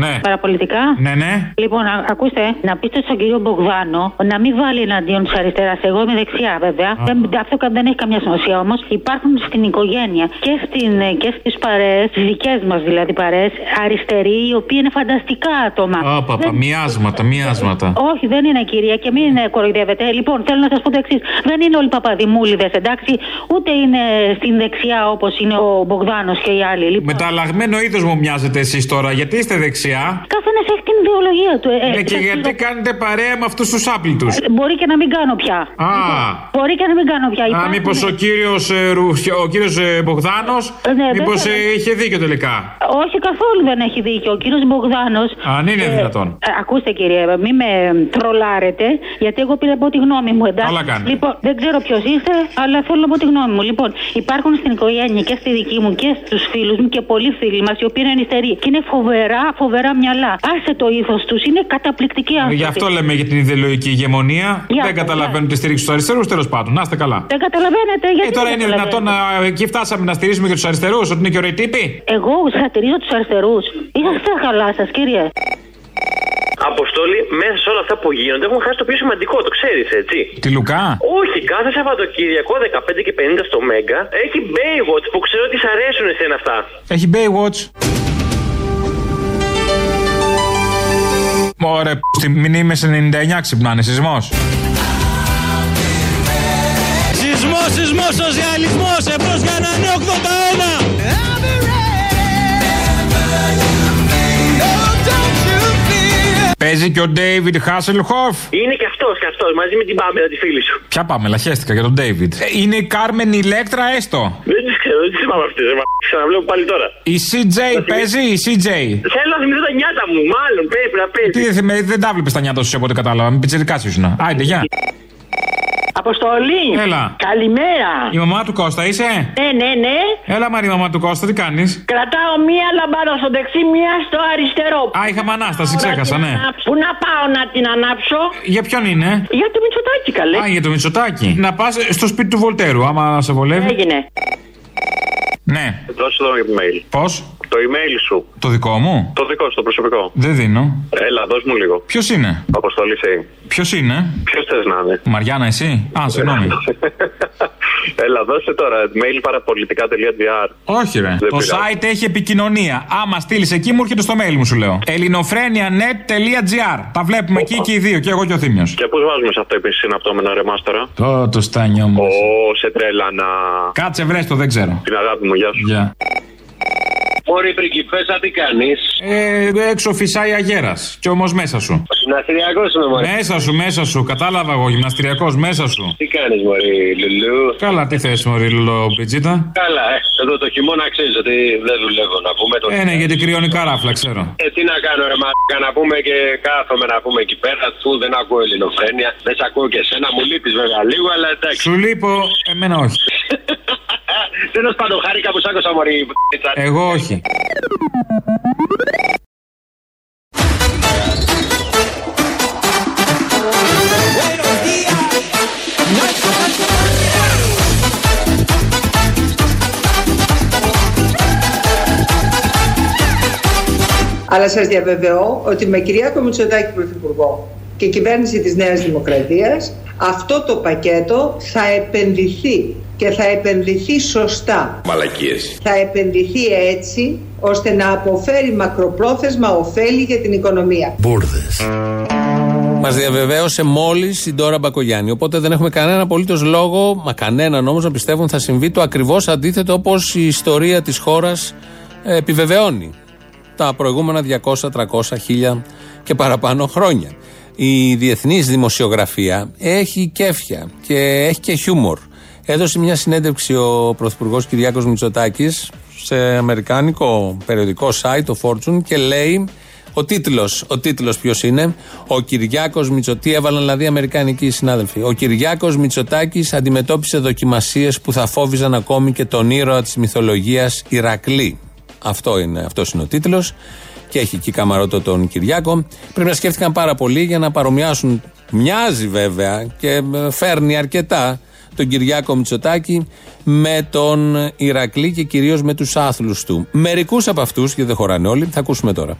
Ναι. Παραπολιτικά; Ναι, ναι. Λοιπόν, α- ακούστε, να πείτε στον κύριο Μπογδάνο να μην βάλει εναντίον της αριστεράς. Εγώ είμαι δεξιά, βέβαια. Δεν, αυτό κα- δεν έχει καμιά σημασία όμως. Υπάρχουν στην οικογένεια και, στην, ε, και στις παρέες, τις δικές μας δηλαδή παρέες, αριστεροί, οι οποίοι είναι φανταστικά άτομα. Άπαπα, μοιάσματα, μοιάσματα. Όχι, δεν είναι κυρία και μην ε, κοροϊδεύετε. Λοιπόν, θέλω να σας πω το εξής. Δεν είναι όλοι παπαδημούλιδες, εντάξει. Ούτε είναι στην δεξιά όπως είναι ο Μπογδάνος και οι άλλοι. Λοιπόν, Με το αλλαγμένο είδος μου μοιάζετε εσείς τώρα, γιατί είστε δεξιά; Καθένας έχει την ιδεολογία του. Ε, Ναι, ε, και ε, γιατί κάνετε παρέα με αυτούς τους άπλητου. Μπορεί και να μην κάνω πια. Α, Μπορεί και να μην κάνω πια. Α, Υπάρχουν- μήπως ο κύριος ο κύριος, ε, Μπογδάνος. Ναι, Μήπως δεν θέλω. είχε δίκιο τελικά; Όχι καθόλου δεν έχει δίκιο. Ο κύριος Μπογδάνος. Αν είναι δυνατόν. ακούστε κύριε, μην με τρολάρετε, γιατί εγώ πήρα από τη γνώμη μου, εντάξει. Καλά κάνετε. Λοιπόν, δεν ξέρω ποιος είστε, αλλά θέλω να πω τη γνώμη μου. Λοιπόν, υπάρχουν στην οικογένεια και στη δική μου και στους φίλους μου και πολλοί φίλοι μας οι οποίοι είναι αριστεροί. Και είναι φοβερά, φοβερά μυαλά. Άσε το ήθο τους, είναι καταπληκτικοί άνθρωποι. Γι' αυτό λέμε για την ιδεολογική ηγεμονία. Για δεν αυτό, καταλαβαίνουν τη στήριξη του αριστερούς, τέλος πάντων. Να είστε καλά. Δεν καταλαβαίνετε γιατί. Ε, τώρα δεν είναι δυνατόν καταλαβαίνετε; να. Εκεί φτάσαμε να στηρίζουμε και τους αριστερούς, ότι είναι και ωραίοι τύποι; Εγώ χαρακτηρίζω τους αριστερούς. Είσαστε καλά σας, κύριε. Αποστόλη, μέσα σε όλα αυτά που γίνονται έχουν χάσει το πιο σημαντικό, το ξέρεις, έτσι. Τη Λουκά; Όχι, κάθε Σαββατοκύριακο 15 και 50 στο Μέγκα έχει Baywatch που ξέρω ότι σ' αρέσουν εσένα αυτά. Έχει Baywatch. Ωραία, στη μηνύμε 99 ξυπνάνε, σεισμός. Σεισμός, σεισμός, σοσιαλισμός, εμπρός για ένα νέο 81. Παίζει και ο David Hasselhoff. Είναι και αυτός και αυτός μαζί με την Πάμελα, τη φίλη σου. Ποια πάμε, λαχέστηκα για τον David. Ε, Είναι η Κάρμεν Ηλέκτρα έστω. Δεν τις ξέρω, δεν τις θυμάμαι αυτές. Ξαναβλέπω πάλι τώρα. Η CJ παίζει, η CJ. Θέλω να θυμηθώ τα νιάτα μου, μάλλον πρέπει να παίζει. Τι δεν, θυμε- δεν τα βλέπεις τα νιάτα σου από ό,τι κατάλαβα. Με πιτσερικά ήσουν. Άιντε, γεια. Αποστολή! Έλα. Καλημέρα! Η μαμά του Κώστα είσαι; Ναι, ναι, ναι. Έλα, Μαρή, μαμά του Κώστα, τι κάνεις; Κρατάω μία λαμπάδα στο δεξί, μία στο αριστερό. Α, είχαμε ανάσταση, Πάω να ξέχασα, την ναι. ανάψω. Πού να πάω να την ανάψω; Για ποιον είναι; Για το Μητσοτάκι, καλέ. Α, για το Μητσοτάκι. Να πας στο σπίτι του Βολτέρου, άμα σε βολεύει. Έγινε. Ναι. Δώσε το email. Πώς; Το email σου. Το δικό μου; Το δικό σου, το προσωπικό. Δεν δίνω. Έλα, δώσ' μου λίγο. Ποιος είναι; Αποστολή σε. Ποιος είναι; Ποιος θες να είναι; Μαριάννα, εσύ; Α, συγγνώμη. Έλα, δώσε τώρα mail παραπολιτικά.gr. Όχι, ρε. Δεν το πειράζει. site έχει επικοινωνία. Άμα στείλεις εκεί, μου έρχεται στο mail μου, σου λέω. ελληνοφρένια.net.gr. Τα βλέπουμε εκεί και οι δύο, και εγώ και ο Θήμιος. Και πώ βάζουμε σε αυτό επίσης συναπτώμενα ρε μάστορα; Το, το στάνιο μου. Ω, σε τρέλανα. Κάτσε, βρες το, δεν ξέρω. Την αγάπη μου, γεια σου. Γεια. Μωρή πριγκιπέσα, τι κάνεις; Ε, έξω φυσάει αγέρας. Και όμω μέσα σου. Γυμναστηριακός είμαι, Μωρή. Μέσα σου, μέσα σου. Κατάλαβα εγώ, γυμναστηριακός μέσα σου. Τι κάνεις, Μωρή, Λουλού; Καλά, τι θες, Μωρή Λουλό, Πιτζίτα. Καλά, ε. Εδώ το χειμώνα ξέρεις ότι δεν δουλεύω να πούμε. Το... Ε, ναι, γιατί κρυώνει καράφλα, ξέρω. Ε, τι να κάνω, ρε Μαρκα, να πούμε και κάθομαι να πούμε εκεί πέρα. Του δεν ακούω ελληνοφρένεια. Δεν σε ακούω και εσένα. Μου λείπεις βέβαια λίγο, αλλά εντάξει. Σου λείπω, εμένα όχι. Τέλος πάντων, χάρηκα που σ' άκουσα, Μωρή. π***τσα. Εγώ όχι. Αλλά σας διαβεβαιώ ότι με Κυριάκο Μητσοτάκη Πρωθυπουργό και κυβέρνηση της Νέας Δημοκρατίας αυτό το πακέτο θα επενδυθεί και θα επενδυθεί σωστά. Μαλακίες. Θα επενδυθεί έτσι ώστε να αποφέρει μακροπρόθεσμα ωφέλη για την οικονομία. Μπούρδε. Μας διαβεβαίωσε μόλις η Ντόρα Μπακογιάννη. Οπότε δεν έχουμε κανένα απολύτως λόγο, μα κανέναν όμως να πιστεύουν θα συμβεί το ακριβώς αντίθετο όπως η ιστορία της χώρας επιβεβαιώνει τα προηγούμενα 200, 300, 1000 και παραπάνω χρόνια. Η διεθνής δημοσιογραφία έχει κέφια και έχει και χιούμορ. Έδωσε μια συνέντευξη ο Πρωθυπουργός Κυριάκος Μητσοτάκης σε αμερικάνικο περιοδικό site, το Fortune, και λέει ο τίτλος, ο τίτλος ποιος είναι, Ο Κυριάκος Μητσοτή, έβαλαν δηλαδή Αμερικανικοί συνάδελφοι. Ο Κυριάκος Μητσοτάκης αντιμετώπισε δοκιμασίες που θα φόβιζαν ακόμη και τον ήρωα της μυθολογίας Ηρακλή. Αυτό είναι, αυτός είναι ο τίτλος και έχει εκεί καμαρότο τον Κυριάκο. Πρέπει να σκέφτηκαν πάρα πολύ για να παρομοιάσουν. Μοιάζει βέβαια και ε, φέρνει αρκετά τον Κυριάκο Μητσοτάκη με τον Ηρακλή και κυρίως με τους άθλους του. Μερικούς από αυτούς, γιατί δεν χωράνε όλοι, θα ακούσουμε τώρα.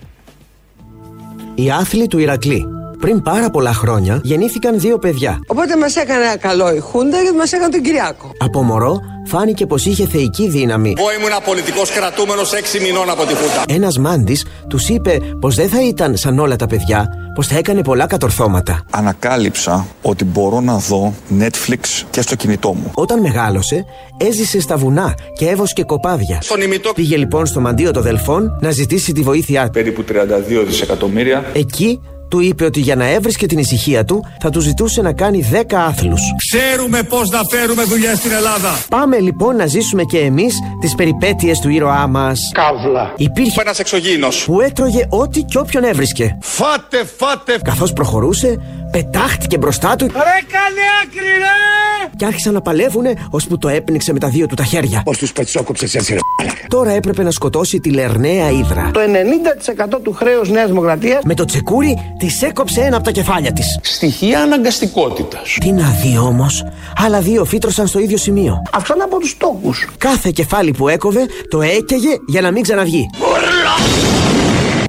Οι άθλοι του Ηρακλή. Πριν πάρα πολλά χρόνια γεννήθηκαν δύο παιδιά. Οπότε μας έκανε ένα καλό η Χούντα γιατί μας έκανε τον Κυριάκο. Από μωρό φάνηκε πως είχε θεϊκή δύναμη. Εγώ ήμουν πολιτικός κρατούμενος 6 μηνών από τη Χούντα. Ένας μάντης τους είπε πως δεν θα ήταν σαν όλα τα παιδιά, πως θα έκανε πολλά κατορθώματα. Ανακάλυψα ότι μπορώ να δω Netflix και στο κινητό μου. Όταν μεγάλωσε, έζησε στα βουνά και έβοσκε κοπάδια. Στον ημιτό Πήγε λοιπόν στο μαντίο των Δελφών να ζητήσει τη βοήθειά του. περίπου 32 δισεκατομμύρια. Εκεί του είπε ότι για να έβρισκε την ησυχία του θα του ζητούσε να κάνει 10 άθλους. Ξέρουμε πώς να φέρουμε δουλειά στην Ελλάδα. Πάμε λοιπόν να ζήσουμε και εμείς τις περιπέτειες του ήρωά μας. Καύλα. Υπήρχε Ένας εξωγήινος. που έτρωγε ό,τι και όποιον έβρισκε. Φάτε, φάτε. Καθώς προχωρούσε, πετάχτηκε μπροστά του Ρε καλέ άκρη ρε. και άρχισαν να παλεύουνε ώσπου το έπνιξε με τα δύο του τα χέρια. Πώς τους πετσόκοψε έτσι, ρε. Τώρα έπρεπε να σκοτώσει τη Λερναία Ήδρα. Το 90% του χρέους Νέας Δημοκρατίας Με το τσεκούρι της έκοψε ένα από τα κεφάλια της. Στοιχεία αναγκαστικότητας. Τι να δει όμως, άλλα δύο φύτρωσαν στο ίδιο σημείο. Αυτό είναι από τους τόκους. Κάθε κεφάλι που έκοβε το έκαιγε για να μην ξαναβγεί.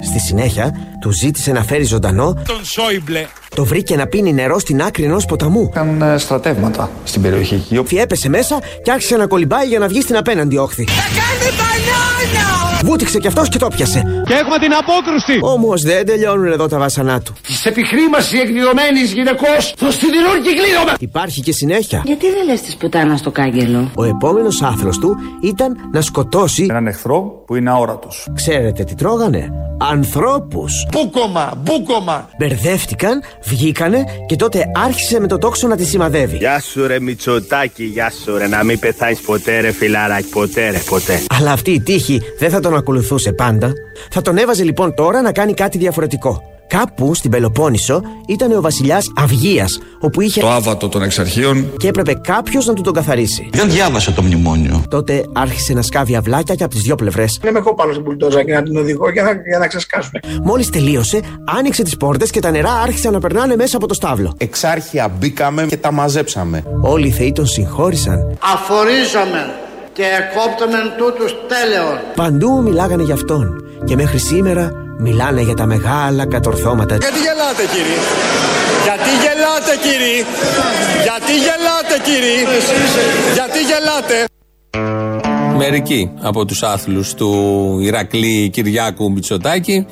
Στη συνέχεια του ζήτησε να φέρει ζωντανό, Τον Σόιμπλε. Το βρήκε να πίνει νερό στην άκρη ενός ποταμού. Είχαν ε, στρατεύματα στην περιοχή εκεί. Φι έπεσε μέσα και άρχισε να κολυμπάει για να βγει στην απέναντι όχθη. Κάνει μπανάνα! Βούτυξε κι αυτός και το πιασε. Και έχουμε την απόκρουση. Όμως δεν τελειώνουν εδώ τα βάσανά του. Της επιχρήμασης εκδηλωμένης γυναικός στο σιδηρούν και κλείνομαι. Υπάρχει και συνέχεια. Γιατί δεν λες της πουτάνα στο κάγκελο; Ο επόμενος άθλος του ήταν να σκοτώσει. Έναν εχθρό που είναι αόρατος. Ξέρετε τι τρώγανε; Ανθρώπους. Μπούκομα, μπούκομα. Μπερδεύτηκαν, βγήκανε και τότε άρχισε με το τόξο να τη σημαδεύει. Γεια σου ρε Μητσοτάκη, γεια σου ρε Να μην πεθάνεις ποτέ ρε φιλαράκι, ποτέ ρε ποτέ Αλλά αυτή η τύχη δεν θα τον ακολουθούσε πάντα. Θα τον έβαζε λοιπόν τώρα να κάνει κάτι διαφορετικό. Κάπου στην Πελοπόννησο ήταν ο βασιλιάς Αυγίας, όπου είχε. Το άβατο των εξαρχείων. και έπρεπε κάποιος να του τον καθαρίσει. Δεν διάβασα το μνημόνιο. Τότε άρχισε να σκάβει αυλάκια και από τις δύο πλευρές. Δεν με έχω πάνω στην πουλτόζα και να την οδηγώ για να, για να ξεσκάσουμε. Μόλις τελείωσε, άνοιξε τις πόρτες και τα νερά άρχισαν να περνάνε μέσα από το στάβλο. Εξάρχεια μπήκαμε και τα μαζέψαμε Όλοι οι θεοί τον συγχώρησαν. Αφορίζομαι και εκόπτωμεν τούτους τέλεων. Παντού μιλάγανε για αυτόν. Και μέχρι σήμερα μιλάνε για τα μεγάλα κατορθώματα. Γιατί γελάτε κύριε; Γιατί γελάτε κύριε; Γιατί γελάτε κύριε; Γιατί γελάτε; Μερικοί από τους άθλους του Ηρακλή Κυριάκου Μητσοτάκη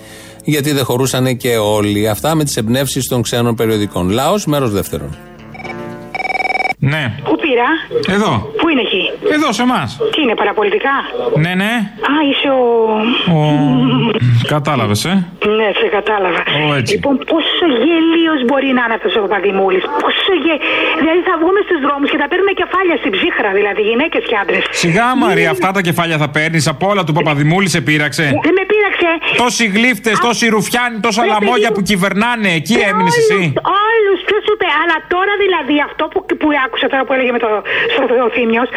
γιατί δεν χωρούσαν και όλοι αυτά με τις εμπνεύσεις των ξένων περιοδικών. Λάος, μέρος δεύτερον. Ναι. Πού πήρα; Εδώ. Πού είναι εκεί; Εδώ σε εμάς. Τι είναι, παραπολιτικά; Ναι, ναι. Α, είσαι ο. Ο... Κατάλαβες, ε; Ναι, σε κατάλαβα. Ω, έτσι. Λοιπόν, πόσο γελίο μπορεί να είναι αυτός ο Παπαδημούλης; Πόσο γε... Δηλαδή θα βγούμε στους δρόμους και θα παίρνουμε κεφάλια στην ψύχρα, δηλαδή γυναίκες και άντρες. Σιγά, Μαρία, αυτά τα κεφάλια θα παίρνεις από όλα του Παπαδημούλη σε πείραξε. Δεν με πείραξε. Τόσοι γλύφτες, τόσοι ρουφιάνοι, τόσα λαμόγια που κυβερνάνε, εκεί έμεινες εσύ. Όλους, ποιος σου είπε. Αλλά τώρα δηλαδή αυτό που, που άκουσα τώρα που έλεγε με το, στο ο Θήμιος,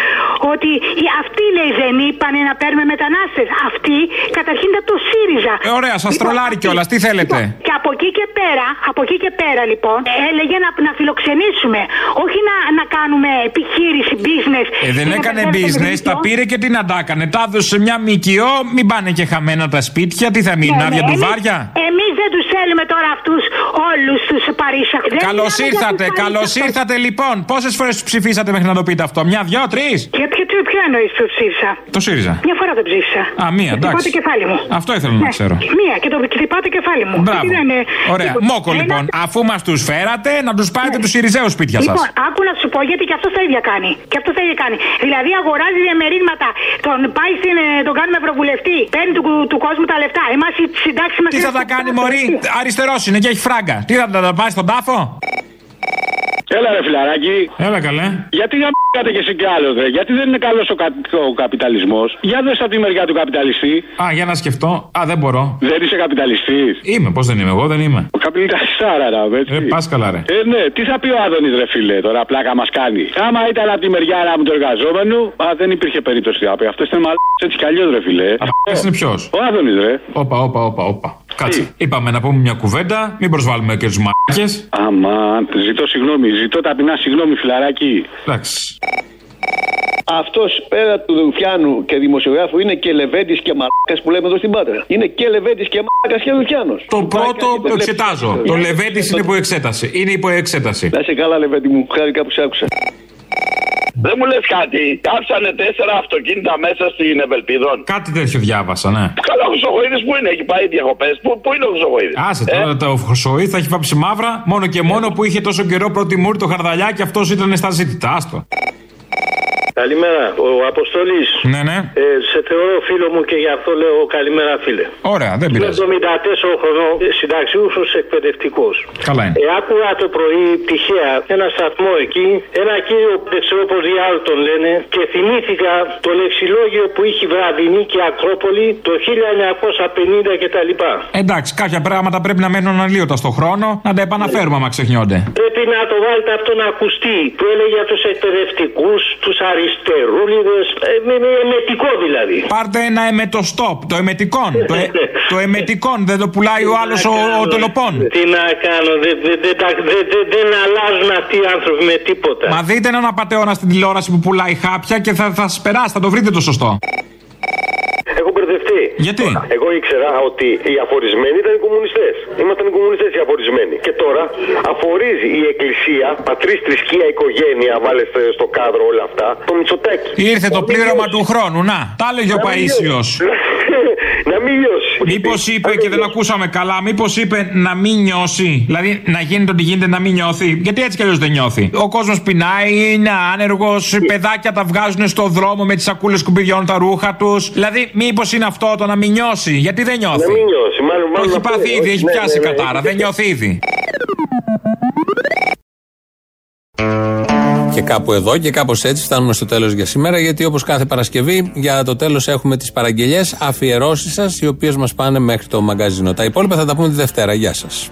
ότι οι- αυτοί λέει δεν είπανε να παίρνουμε μετανάστες. Αυτοί καταρχήν ήταν το ΣΥΡΙΖΑ. Ε, ωραία, σας Λοιπόν, τρολάρει αυτοί- κιόλας, τι θέλετε; Και από εκεί και πέρα, από εκεί και πέρα λοιπόν, έλεγε να, να φιλοξενήσουμε. Όχι να, να κάνουμε επιχείρηση, business. Ε, δεν Και να έκανε περνάμε στο business, τα μερικό. πήρε και τι να τα έκανε. Τα έδωσε σε μια ΜΚΟ, μην πάνε και χαμένα τα σπίτια, τι θα μείνουν, άδεια ντουβάρια. Εμείς δεν τους θέλουμε τώρα αυτούς όλους τους Παρίσια. Καλώς ήρθατε, καλώς ήρθατε λοιπόν. Πόσες φορές του ψηφίσατε μέχρι να το πείτε αυτό, μια, δυο, τρεις; Και ποιο, ποιο, ποιο εννοείς που ψήφισα; Το ΣΥΡΙΖΑ. Μια φορά το ψήφισα. Α, μία, Χτυπάω εντάξει. το κεφάλι μου. Αυτό ήθελα να Ναι, ξέρω. Μία και το χτυπάω το κεφάλι μου. Μπράβο. Τι λένε, Ωραία. τίποτα. Μόκο Ένα- λοιπόν, αφού μας τους φέρατε, να τους πάρετε τους Σιριζέους σπίτια σας. Λοιπόν, άκου να σου πω γιατί και αυτός τα ίδια κάνει. Και αυτός τα ίδια κάνει. Δηλαδή αγοράζει διαμερίσματα, τον πάει στην, ε, τον κάνουμε ευρωβουλευτή, παίρνει του, του κόσμου τα λεφτά. Εμάς οι συντάξει μας. Τι θα τα κάνει, Μωρή; Αριστερός είναι και έχει φράγκα. Τι θα τα πάει στον τάφο; Έλα ρε φιλαράκι. Έλα καλέ. Γιατί γαμπάτε και εσύ κι άλλος, ρε. Γιατί δεν είναι καλός ο, κα... ο καπιταλισμός. Για δες από τη μεριά του καπιταλιστή. Α, για να σκεφτώ. Α, δεν μπορώ. Δεν είσαι καπιταλιστής. Είμαι, πώς δεν είμαι, εγώ; Δεν είμαι. Ο καπιταλιστάρα, ρε, έτσι. Ε, πας καλά, ρε. Ε, ναι, τι θα πει ο Άδωνης, ρε φίλε, τώρα πλάκα μας κάνει. Άμα ήταν από τη μεριά μου του εργαζόμενου, α, δεν υπήρχε περίπτωση να πει. Αυτό είναι μαλάκα έτσι κι αλλιώς, ρε φίλε. Ποιο είναι ποιος; Ο Άδωνης, ρε. Όπα, όπα, όπα, όπα. Κάτσε. Είπαμε να πούμε μια κουβέντα, μην προσβάλλουμε και τους μάκε. Αμάν, ζητώ συγγνώμη, ζητώ ταπεινά συγγνώμη, φιλαράκι. Εντάξει. Αυτός πέρα του Ρουφιάνου και δημοσιογράφου είναι και Λεβέντης και Μαλάκας που λέμε εδώ στην Πάτρα. Είναι και Λεβέντης και Μαλάκας και Ρουφιάνο. Το πρώτο το εξετάζω. Το Λεβέντης είναι υπό εξέταση. Είναι υπό εξέταση. Να σε καλά, Λεβέντη μου. Χάρηκα που σε άκουσα. Δεν μου λες κάτι. Κάψανε τέσσερα αυτοκίνητα μέσα στην Ευελπίδων. Κάτι τέτοιο διάβασα, ναι. Καλά, ο Χρυσοχοίδης που είναι, έχει πάει διακοπές. Πού, πού είναι ο Χρυσοχοίδης; Άσε τώρα το Χρυσοίδη θα έχει βάψει μαύρα μόνο και μόνο που είχε τόσο καιρό πρώτη μούρη το χαρδαλιά και αυτός ήταν στα ζήτητά. Άστο. Καλημέρα, ο Αποστολής. Ναι, ναι. Ε, σε θεωρώ φίλο μου και γι' αυτό λέω καλημέρα, φίλε. Ωραία, δεν πειράζει. Είμαι 74 χρονών συνταξιούχος εκπαιδευτικός. Καλά είναι. Ε, άκουγα το πρωί τυχαία ένα σταθμό εκεί, ένα κύριο που δεν ξέρω πώ διάλογο τον λένε, και θυμήθηκα το λεξιλόγιο που είχε βραδινή και Ακρόπολη το 1950 κτλ. Εντάξει, κάποια πράγματα πρέπει να μένουν αλλίωτα στο χρόνο, να τα επαναφέρουμε άμα ξεχνιόνται. Πρέπει να το βάλετε από τον ακουστή που έλεγε για τους εκπαιδευτικούς, τους αριστερούλιδε. Ε, με, με εμετικό δηλαδή. Πάρτε ένα εμετοστόπ, το εμετικόν. το, ε, το εμετικόν, δεν το πουλάει ο άλλος ο, ο τελοπών. Τι να κάνω, δεν δεν- δεν τα- δεν- δεν- δεν αλλάζουν αυτοί οι άνθρωποι με τίποτα. Μα δείτε έναν απαταιώνα στην τηλεόραση που πουλάει χάπια και θα, θα σας περάσει, θα το βρείτε το σωστό. Έχω μπερδευτεί. Γιατί; Εγώ ήξερα ότι οι αφορισμένοι ήταν οι κομμουνιστές. Ήμασταν οι κομμουνιστές οι αφορισμένοι. Και τώρα αφορίζει η Εκκλησία, πατρίς, θρησκεία, οικογένεια, βάλεστε στο κάδρο όλα αυτά, το Μητσοτάκι. Ήρθε το πλήρωμα του χρόνου, να. Τα έλεγε ο Να μην Παίσιος. να μην λιώσει. Μήπως είπε και δεν ακούσαμε καλά, μήπως είπε να μην νιώσει. Δηλαδή να γίνεται ό,τι γίνεται να μην νιώθει. Γιατί έτσι κι αλλιώς δεν νιώθει. Ο κόσμος πεινάει, είναι άνεργος, παιδάκια τα βγάζουν στο δρόμο με τις σακούλες σκουπιδιών τα ρούχα τους. Δηλαδή, μήπως είναι αυτό το να μην νιώσει. Γιατί δεν νιώθει; Να μην νιώσει. Μάλλον, Το μάλλον έχει αυτό πάθει είναι. ήδη, Όχι, έχει ναι, πιάσει ναι, ναι, κατάρα. έχει Δεν νιώθει ήδη. Και κάπου εδώ και κάπως έτσι φτάνουμε στο τέλος για σήμερα. Γιατί όπως κάθε Παρασκευή, για το τέλος έχουμε τις παραγγελίε, αφιερώσεις σας, οι οποίες μας πάνε μέχρι το μαγκαζίνο. Τα υπόλοιπα θα τα πούμε τη Δευτέρα. Γεια σας.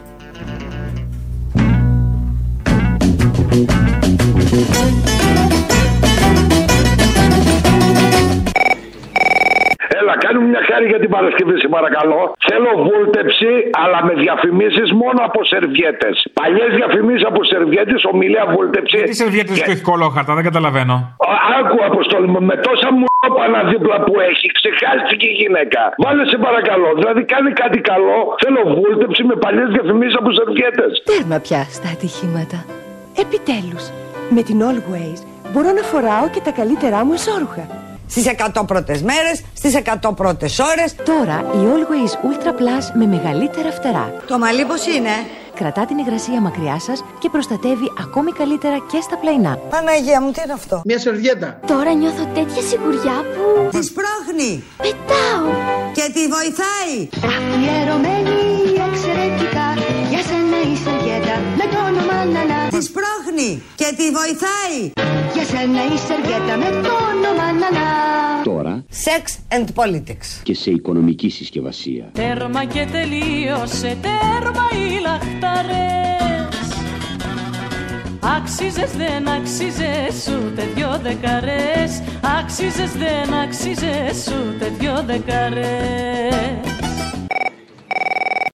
Έλα, κάνουμε μια χάρη για την Παρασκευή, σε παρακαλώ. Θέλω βούλτεψη, αλλά με διαφημίσεις μόνο από σερβιέτες. Παλιές διαφημίσεις από σερβιέτες, ομιλία βούλτεψη. Τι σερβιέτες που έχει κολόχαρτα, δεν καταλαβαίνω. Α, Άκου, Αποστόλη μου, με τόσα μουνόπανα δίπλα που έχει, ξεχάστηκε η γυναίκα. Βάλε σε παρακαλώ. Δηλαδή, κάνει κάτι καλό. Θέλω βούλτεψη με παλιές διαφημίσεις από σερβιέτες. Τέρμα πια στα ατυχήματα. Επιτέλους, με την Always μπορώ να φοράω και τα καλύτερά μου εσώρουχα. Στις 100 πρώτες μέρες, στις 100 πρώτες ώρες. Τώρα η Always Ultra Plus με μεγαλύτερα φτερά. Το μαλλί πώς είναι; Κρατά την υγρασία μακριά σας και προστατεύει ακόμη καλύτερα και στα πλαϊνά. Παναγία μου, τι είναι αυτό; Μια σερβιέτα. Τώρα νιώθω τέτοια σιγουριά που... Τη σπρώχνει. Πετάω. Και τη βοηθάει. Αφιερωμένη εξαιρετικά με το όνομα Νανά. Τη σπρώχνει. Και τη βοηθάει. Για σένα η σεργέτα με το όνομα Νανά. Τώρα Sex and politics. και σε οικονομική συσκευασία. Τέρμα και τελείωσε, τέρμα οι λαχταρές Άξιζες δεν άξιζες ούτε δυο δεκαρές Άξιζες δεν άξιζες ούτε δυο δεκαρές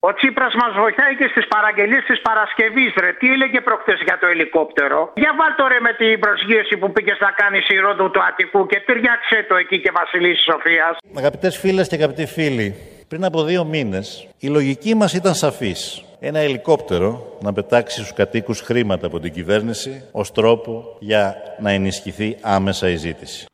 Ο Τσίπρας μας βοηθάει και στις παραγγελίες της Παρασκευής ρε. Τι έλεγε προχθές για το ελικόπτερο; Για βάλτο ρε με την προσγείωση που πήγες να κάνεις η Ρόδου του Αττικού και ταιριάξε το εκεί και Βασιλής Σοφίας. Αγαπητές φίλες και αγαπητοί φίλοι, πριν από δύο μήνες η λογική μας ήταν σαφής. Ένα ελικόπτερο να πετάξει στους κατοίκους χρήματα από την κυβέρνηση ως τρόπο για να ενισχυθεί άμεσα η ζήτηση.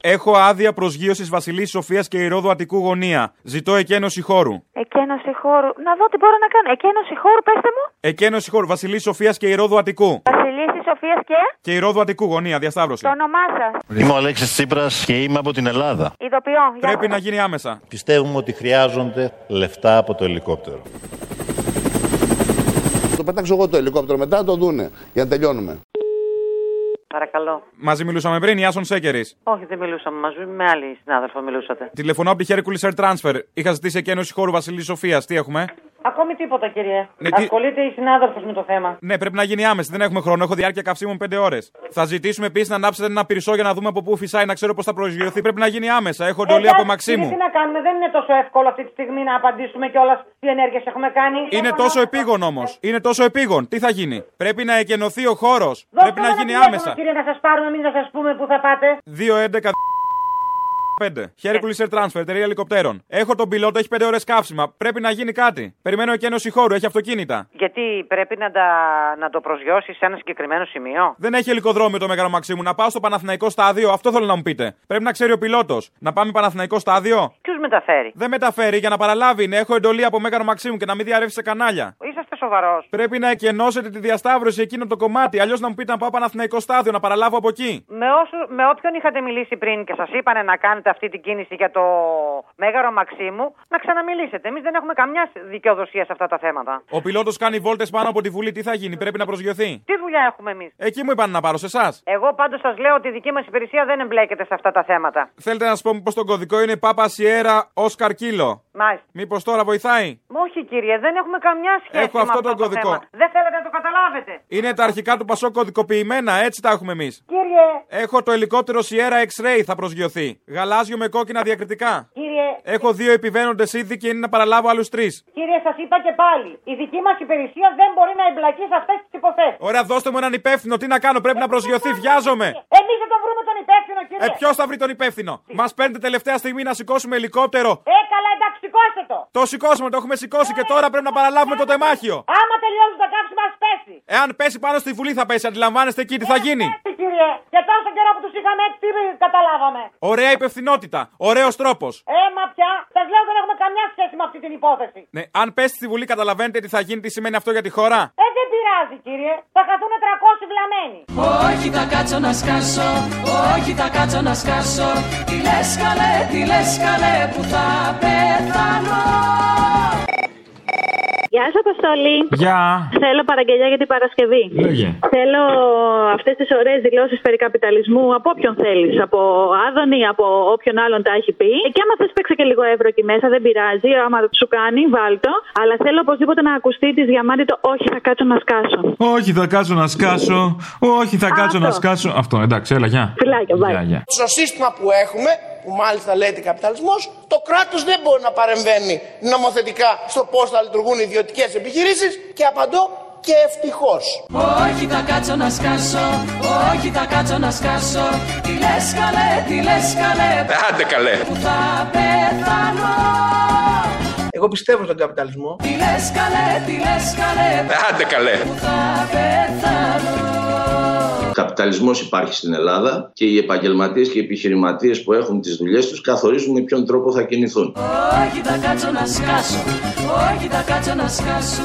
Έχω άδεια προσγείωσης Βασιλής Σοφίας και Ηρόδου Αττικού γωνία. Ζητώ εκένωση χώρου. Εκένωση χώρου. Να δω τι μπορώ να κάνω. Εκένωση χώρου, πέστε μου. Εκένωση χώρου Βασιλής Σοφίας και Ηρόδου Αττικού. Βασιλίση Σοφίας και; Και Ηρόδου Αττικού γωνία, διασταύρωση. το όνομά σας. Είμαι ο Αλέξης Τσίπρας και είμαι από την Ελλάδα. Ειδοποιώ. Γεια Πρέπει σας. να γίνει άμεσα. Πιστεύουμε ότι χρειάζονται λεφτά από το ελικόπτερο. πετάξω εγώ το ελικόπτερο μετά να το δούνε. Για να τελειώνουμε. Παρακαλώ. Μαζί μιλούσαμε πριν, Ιάσον Σέκερης. Όχι, δεν μιλούσαμε μαζί. Με άλλη συνάδελφο μιλούσατε. Τηλεφωνώ από τη Hercules Air Transfer. Είχα ζητήσει εκένωση χώρου Βασιλής Σοφίας. Τι έχουμε; Ακόμη τίποτα, κύριε. Ναι, τι- Ασχολείται η συνάδελφος με το θέμα. Ναι, πρέπει να γίνει άμεση. Δεν έχουμε χρόνο. Έχω διάρκεια καυσίμων 5 ώρες. Θα ζητήσουμε επίσης να ανάψετε ένα πυρσό για να δούμε από πού φυσάει, να ξέρω πώς θα προσγειωθεί. Πρέπει να γίνει άμεσα. Έχω εντολή από Μαξίμου. Τι να κάνουμε, δεν είναι τόσο εύκολο αυτή τη στιγμή να απαντήσουμε κιόλας τι ενέργειες έχουμε κάνει. Είναι τόσο επίγον όμως. Είναι τόσο επίγον. Τι θα γίνει; Πρέπει να εκενωθεί ο χώρος. Δώστε Πρέπει να ένα γίνει τηλέφωνο, άμεσα. Κύριε, να σας πάρουμε, μην να σας πούμε πού θα πάτε. 2-11. 5. Hercules Air Transfer, εταιρεία ελικοπτέρων. Έχω τον πιλότο, έχει 5 ώρες καύσιμα. Πρέπει να γίνει κάτι. Περιμένω εκένωση χώρου, έχει αυτοκίνητα. Γιατί πρέπει να, τα, να το προσγειώσει σε ένα συγκεκριμένο σημείο; Δεν έχει ελικοδρόμιο το Μέγαρο Μαξίμου. Να πάω στο Παναθηναϊκό στάδιο, αυτό θέλω να μου πείτε. Πρέπει να ξέρει ο πιλότος. Να πάμε Παναθηναϊκό στάδιο; Ποιος μεταφέρει; Δεν μεταφέρει για να παραλάβει. Είναι, έχω εντολή από Μέγαρο Μαξίμου και να μην διαρρεύσει σε κανάλια. Είσαστε σοβαρός. Πρέπει να εκενώσετε τη διασταύρωση εκείνο το κομμάτι. Αλλιώς να μου πείτε να πάω Παναθηναϊκό στάδιο, να παραλάβω από εκεί. Με, όσου, με όποιον είχατε μιλήσει πριν και σας είπανε να κάνετε αυτή την κίνηση για το Μέγαρο Μαξίμου, να ξαναμιλήσετε. Εμείς δεν έχουμε καμιά δικαιοδοσία σε αυτά τα θέματα. Ο πιλότος κάνει βόλτες πάνω από τη Βουλή. Τι θα γίνει, πρέπει να προσγειωθεί; Τι δουλειά έχουμε εμείς; Εκεί μου είπαν να πάρω σε εσάς. Εγώ πάντως σας λέω ότι η δική μας υπηρεσία δεν εμπλέκεται σε αυτά τα θέματα. Θέλετε να σας πω πω τον κωδικό είναι Πάπα Σιέρα Όσκαρ Κίλο. Μάλιστα. Μήπως τώρα βοηθάει; Όχι κύριε, δεν έχουμε καμιά σχέση Έχω με αυτό αυτό τον το κωδικό. θέμα. Δεν θέλετε να το καταλάβετε. Είναι τα αρχικά του Πασό κωδικοποιημένα, έτσι τα έχουμε εμείς. Κύριε, Έχω το ελικόπτερο Sierra X-Ray θα προσγειωθεί. Γαλάζιο με κόκκινα διακριτικά. κύριε, Έχω δύο επιβαίνοντες ήδη και είναι να παραλάβω άλλους τρεις. κύριε, σας είπα και πάλι. Η δική μας υπηρεσία δεν μπορεί να εμπλακεί σε αυτές τις υποθέσεις. Ωραία, δώστε μου έναν υπεύθυνο. Τι να κάνω, πρέπει να προσγειωθεί. Βιάζομαι. Εμείς θα τον βρούμε τον υπεύθυνο, κύριε. Ε, ποιος θα βρει τον υπεύθυνο; Μας παίρνετε τελευταία στιγμή να σηκώσουμε ελικόπτερο. Ε, καλά, εντάξει, σηκώστε το. Το σηκώσουμε, το έχουμε σηκώσει και τώρα πρέπει να παραλάβουμε το τεμάχιο. Άμα τελειώσουν τα κάψιμα, ας πέσει. Εάν πέσει πάνω στη Βουλή θα πέσει, αντιλαμβάνεστε εκεί τι θα γίνει. Ε, κύριε, και τόσο καιρό που τους είχαμε έτσι, τι καταλάβαμε. Ωραία υπευθυνότητα. Ωραίος τρόπος. Ε, μα πια, σας λέω δεν έχουμε καμιά σχέση με αυτή την υπόθεση. Ναι, αν πέσει στη Βουλή, καταλαβαίνετε τι θα γίνει, τι σημαίνει αυτό για τη χώρα; Ε, δεν πειράζει, κύριε. Θα χαθούν 300 βλαμμένοι. Όχι θα κάτσω να σκάσω, όχι θα κάτσω να σκάσω Τι λες καλέ, τι λες καλέ που θα πεθάνω Γεια σας, Αποστολή. Γεια. Θέλω παραγγελιά για την Παρασκευή. Λέγε. Θέλω αυτές τις ωραίες δηλώσεις περί καπιταλισμού από όποιον θέλεις. Από Άδωνη, από όποιον άλλον τα έχει πει. Και άμα θες παίξε και λίγο ευρώ εκεί μέσα, δεν πειράζει. Άμα σου κάνει, βάλτο. Αλλά θέλω οπωσδήποτε να ακουστεί της διαμάντη το Όχι, θα κάτσω να σκάσω. Όχι, θα κάτσω να σκάσω. Όχι, θα κάτσω να σκάσω. Αυτό, εντάξει, έλα, γεια. Φιλάκια, Γεια, γεια. Στο σύστημα που έχουμε, που μάλιστα λέγεται καπιταλισμός, το κράτος δεν μπορεί να παρεμβαίνει νομοθετικά στο πώς θα λειτουργούν οι ιδιωτικές επιχειρήσεις και απαντώ και ευτυχώς. Όχι θα κάτσω να σκάσω, όχι θα κάτσω να σκάσω Τι λες καλέ, τι λες καλέ Άντε καλέ. που θα πεθάνω Εγώ πιστεύω στον καπιταλισμό. Τι λες καλέ, τι λες καλέ Άντε καλέ. που θα πεθάνω Ο καπιταλισμός υπάρχει στην Ελλάδα και οι επαγγελματίες και οι επιχειρηματίες που έχουν τις δουλειές τους καθορίζουν με ποιον τρόπο θα κινηθούν. Όχι θα κάτσω να σκάσω, όχι θα κάτσω να σκάσω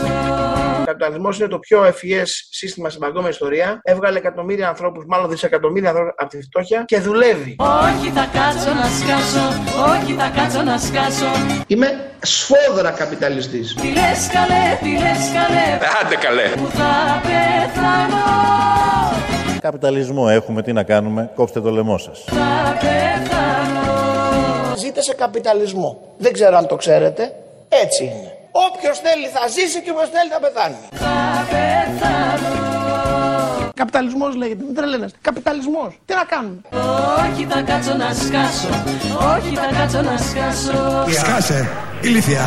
Ο καπιταλισμός είναι το πιο ευφυές σύστημα στην παγκόσμια ιστορία. Έβγαλε εκατομμύρια ανθρώπους, μάλλον δισεκατομμύρια ανθρώπους από τη φτώχεια και δουλεύει. Όχι θα κάτσω να σκάσω, όχι θα κάτσω να σκάσω Είμαι σφόδρα καπιταλιστής. Τι λες καλέ, τι λες καλέ Άντε καλέ. που θα πεθάνω; Καπιταλισμό έχουμε, τι να κάνουμε, κόψτε το λαιμό σας. Θα πεθάνω Ζείτε σε καπιταλισμό. Δεν ξέρω αν το ξέρετε. Έτσι είναι. Όποιος θέλει θα ζήσει και όποιος θέλει θα πεθάνει. Θα πεθάνω Καπιταλισμός λέγεται. Μην τρελαίνεστε. Καπιταλισμός. Τι να κάνουμε; Όχι θα κάτσω να σκάσω, όχι θα κάτσω να σκάσω Σκάσε, ηλίθεια.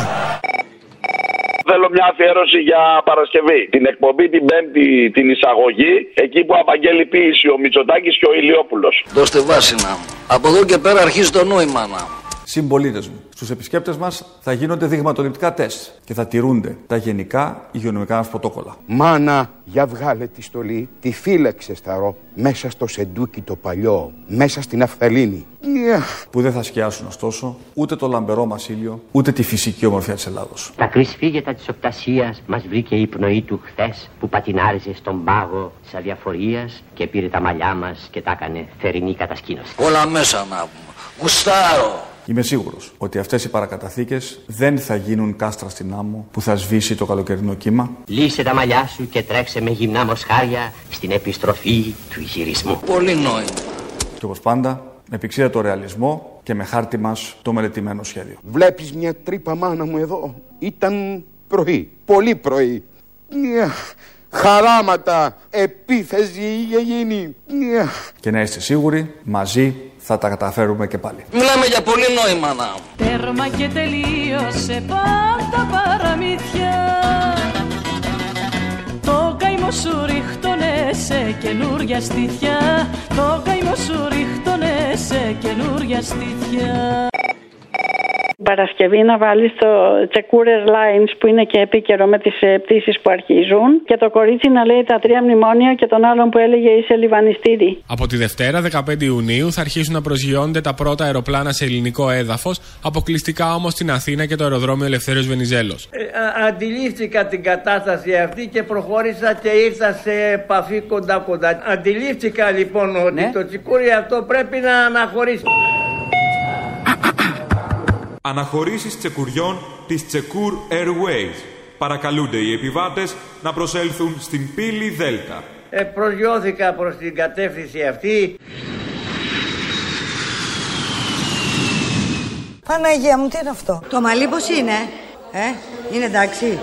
Θέλω μια αφιέρωση για Παρασκευή. Την εκπομπή την Πέμπτη, την εισαγωγή, εκεί που απαγγέλει ποιήση ο Μητσοτάκης και ο Ηλιόπουλος. Δώστε βάσινα. Από εδώ και πέρα αρχίζει το νόημα να. Συμπολίτες μου, στους επισκέπτες μας θα γίνονται δειγματοληπτικά τεστ και θα τηρούνται τα γενικά υγειονομικά μας πρωτόκολλα. Μάνα, για βγάλε τη στολή, τη φύλαξε σταρό, μέσα στο σεντούκι το παλιό, μέσα στην αφθαλήνη. Που δεν θα σκιάσουν ωστόσο ούτε το λαμπερό μα ήλιο, ούτε τη φυσική ομορφιά της Ελλάδος. Τα κρυσφύγετα της οπτασίας μας βρήκε η πνοή του χθες που πατινάριζε στον πάγο της αδιαφορίας και πήρε τα μαλλιά μας και τα έκανε θερινή κατασκήνωση. Όλα μέσα να πούμε. Γουστάρω. Είμαι σίγουρος ότι αυτές οι παρακαταθήκες δεν θα γίνουν κάστρα στην άμμο που θα σβήσει το καλοκαιρινό κύμα. Λύσε τα μαλλιά σου και τρέξε με γυμνά μοσχάρια στην επιστροφή του γυρισμού. Πολύ νόημα. Και όπως πάντα, με πηξίδα το ρεαλισμό και με χάρτη μας το μελετημένο σχέδιο. Βλέπεις μια τρύπα μάνα μου εδώ; Ήταν πρωί. Πολύ πρωί. Μια χαράματα. Επίθεση είχε γίνει. Μια. Και να είστε σίγουροι, μαζί θα τα καταφέρουμε και πάλι. Μιλάμε για πολύ νόημα να. Τέρμα και τελείωσε πάντα παραμύθια Το καημό σου ρίχτωνε σε καινούρια στήθια Το καημό σου ρίχτωνε σε καινούρια στήθια Παρασκευή να βάλεις το Checkourer Lines που είναι και επίκαιρο με τις πτήσεις που αρχίζουν και το κορίτσι να λέει τα τρία μνημόνια και τον άλλον που έλεγε είσαι λιβανιστήρι. Από τη Δευτέρα, 15 Ιουνίου, θα αρχίσουν να προσγειώνονται τα πρώτα αεροπλάνα σε ελληνικό έδαφος, αποκλειστικά όμως στην Αθήνα και το αεροδρόμιο Ελευθέριος Βενιζέλος. Ε, α- αντιλήφθηκα την κατάσταση αυτή και προχώρησα και ήρθα σε επαφή κοντά κοντά. Αντιλήφθηκα λοιπόν ότι το τσικούρι αυτό πρέπει να αναχωρήσει. Αναχωρήσεις τσεκουριών της Τσεκούρ Airways. Παρακαλούνται οι επιβάτες να προσέλθουν στην πύλη Δέλτα. Ε, προσγειώθηκα προς την κατεύθυνση αυτή. Παναγία μου, τι είναι αυτό; Το μαλλί πώς είναι, ε, είναι εντάξει.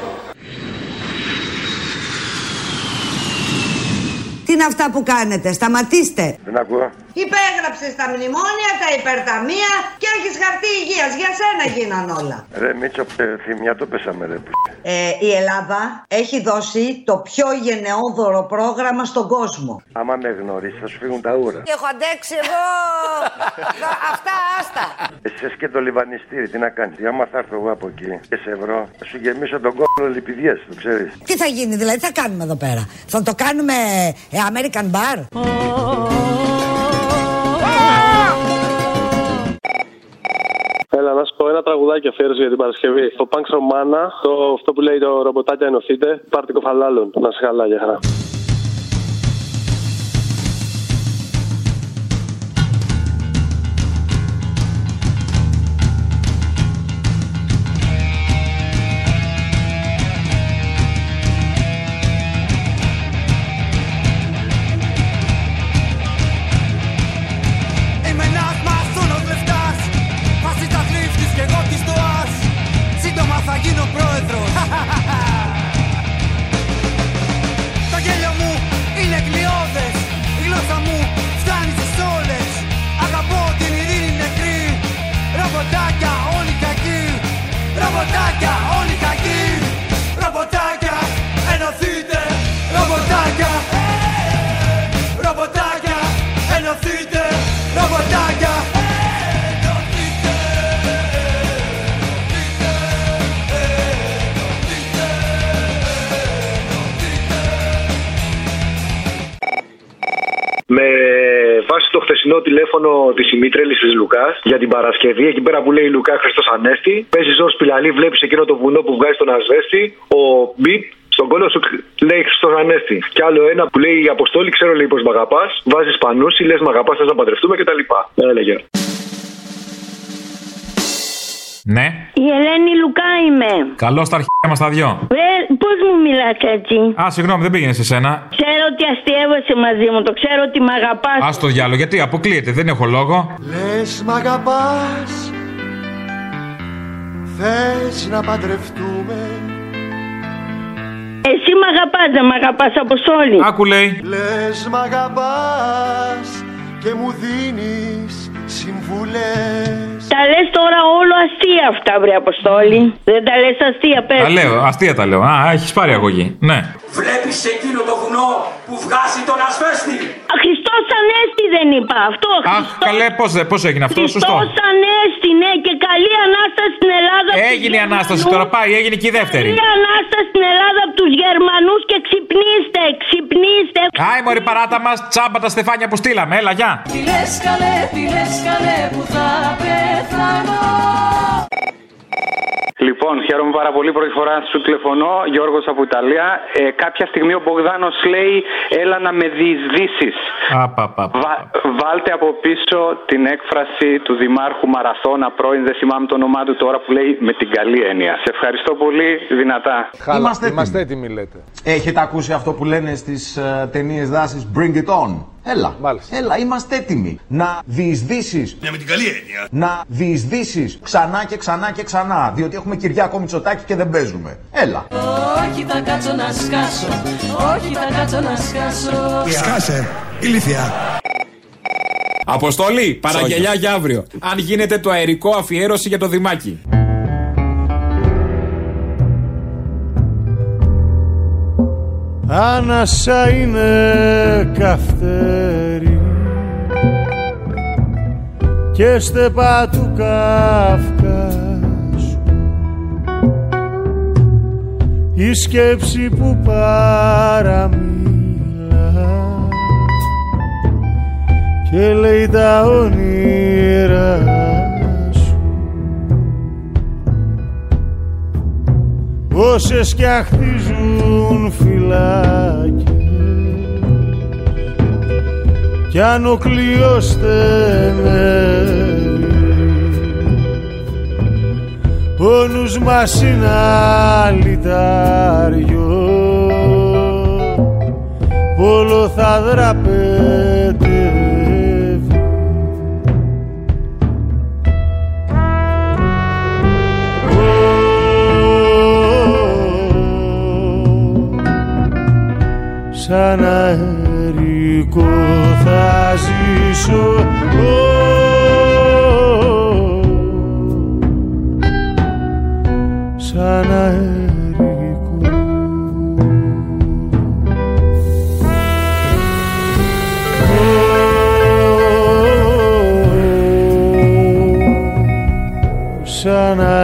Τι είναι αυτά που κάνετε, σταματήστε. Δεν ακούω. Υπέγραψε τα μνημόνια, τα υπερταμεία και έχεις χαρτί υγείας. Για σένα γίναν όλα. Ρε Μίτσο, ε, θυμιά το πέσαμε ρε. Ε, η Ελλάδα έχει δώσει το πιο γενναιόδωρο πρόγραμμα στον κόσμο. Άμα με γνωρίσεις θα σου φύγουν τα ούρα. Έχω αντέξει εγώ; Αυτά άστα. Εσύ και το λιβανιστήρι, τι να κάνεις. Άμα θα έρθω εγώ από εκεί και σε βρω, θα σου γεμίσω τον κόλλο λιπηδιές, το ξέρεις. Τι θα γίνει, δηλαδή, τι θα κάνουμε εδώ πέρα; Θα το κάνουμε ε, American Bar. Έλα, να σου πω ένα τραγουδάκι αφιέρωση για την Παρασκευή. Το Punk Romana, το, αυτό που λέει το ρομποτάκια ενωθείτε, πάρτε κοφαλάλων. Να σε καλά, για χαρά. Χθεσινό τηλέφωνο της ημίτρελη της Λουκάς για την Παρασκευή, εκεί πέρα που λέει Λουκά Χριστός Ανέστη, παίζεις Ζόρ Πιλαλή, βλέπεις εκείνο το βουνό που βγάζει τον Ασβέστη, ο Μπιτ στον κόλλο σου λέει Χριστός Ανέστη. Και άλλο ένα που λέει η Αποστόλη, ξέρω λέει πως μ' αγαπάς, βάζεις πανούση, λες μ' αγαπάς, θες να παντρευτούμε κτλ. Έλεγε. Ναι. Η Ελένη Λουκά είμαι. Καλώς τα αρχαία μας τα δυο. Βρε, πώς μου μιλάς έτσι; Α, συγγνώμη, δεν πήγαινες σε σένα. Ξέρω ότι αστείευεσαι μαζί μου, το ξέρω ότι με αγαπάς. Α το διάλογο, γιατί αποκλείεται, δεν έχω λόγο. Λες μ' αγαπάς Θες να παντρευτούμε Εσύ με αγαπάς, δεν με αγαπάς, Αποστόλη. Άκου λέει. Λες μ' αγαπάς Και μου δίνεις συμβουλές Τα λες τώρα όλο αστεία αυτά, βρε Αποστόλη. Δεν τα λες αστεία, πες. Τα λέω, αστεία τα λέω. Α, έχεις πάρει αγωγή. Ναι. Βλέπεις εκείνο το βουνό που βγάζει τον ασβέστη Α, Χριστός Ανέστη δεν είπα αυτό. Αχ, καλέ, πώς πώς έγινε αυτό, σωστό. Χριστός Ανέστη, ναι, και καλή Ανάσταση στην Ελλάδα. από τους Έγινε η ανάσταση Γερμανούς. τώρα, πάει, έγινε και η δεύτερη. Καλή Ανάσταση στην Ελλάδα από τους Γερμανούς και ξυπνήστε, ξυπνήστε. Άι, μωρή παράτα μας, τσάμπα τα στεφάνια που στείλαμε, έλα, γεια. Τι λες καλέ, τι λες καλέ που θα πεθάνω Λοιπόν, χαίρομαι πάρα πολύ. Πρώτη φορά σου τηλεφωνώ, Γιώργος από Ιταλία. Ε, κάποια στιγμή ο Μπογδάνος λέει: Έλα να με διεισδύσεις. Βα- βάλτε από πίσω την έκφραση του Δημάρχου Μαραθώνα πρώην, δεν θυμάμαι το όνομά του τώρα, που λέει με την καλή έννοια. Σε ευχαριστώ πολύ, δυνατά. Είμαστε, είμαστε έτοιμοι, λέτε. Έχετε ακούσει αυτό που λένε στις uh, ταινίες δράσης Bring it on. Έλα. Έλα, είμαστε έτοιμοι να διεισδύσεις. Ναι, με την καλή έννοια. Να διεισδύσεις ξανά και ξανά και ξανά. Διότι έχουμε Κυριάκο Μητσοτάκη και δεν παίζουμε. Έλα. Όχι θα κάτσω να σκάσω, όχι θα κάτσω να σκάσω. Σκάσε, ηλίθεια. Αποστολή, παραγγελιά για αύριο. Αν γίνεται το αερικό αφιέρωση για το Δημάκι. Άνασα είναι καυτέρι. Και στεπά του Καυκάσου η σκέψη που παραμίλα. Και λέει τα όνειρα όσες κι αν χτίζουν φυλάκια. Κι αν ο κλειός στενεύει ο νους μας είναι αλυτάριο. Όλο θα δραπετεύει σαν αερικό θα ζήσω. Σαν αερικό sana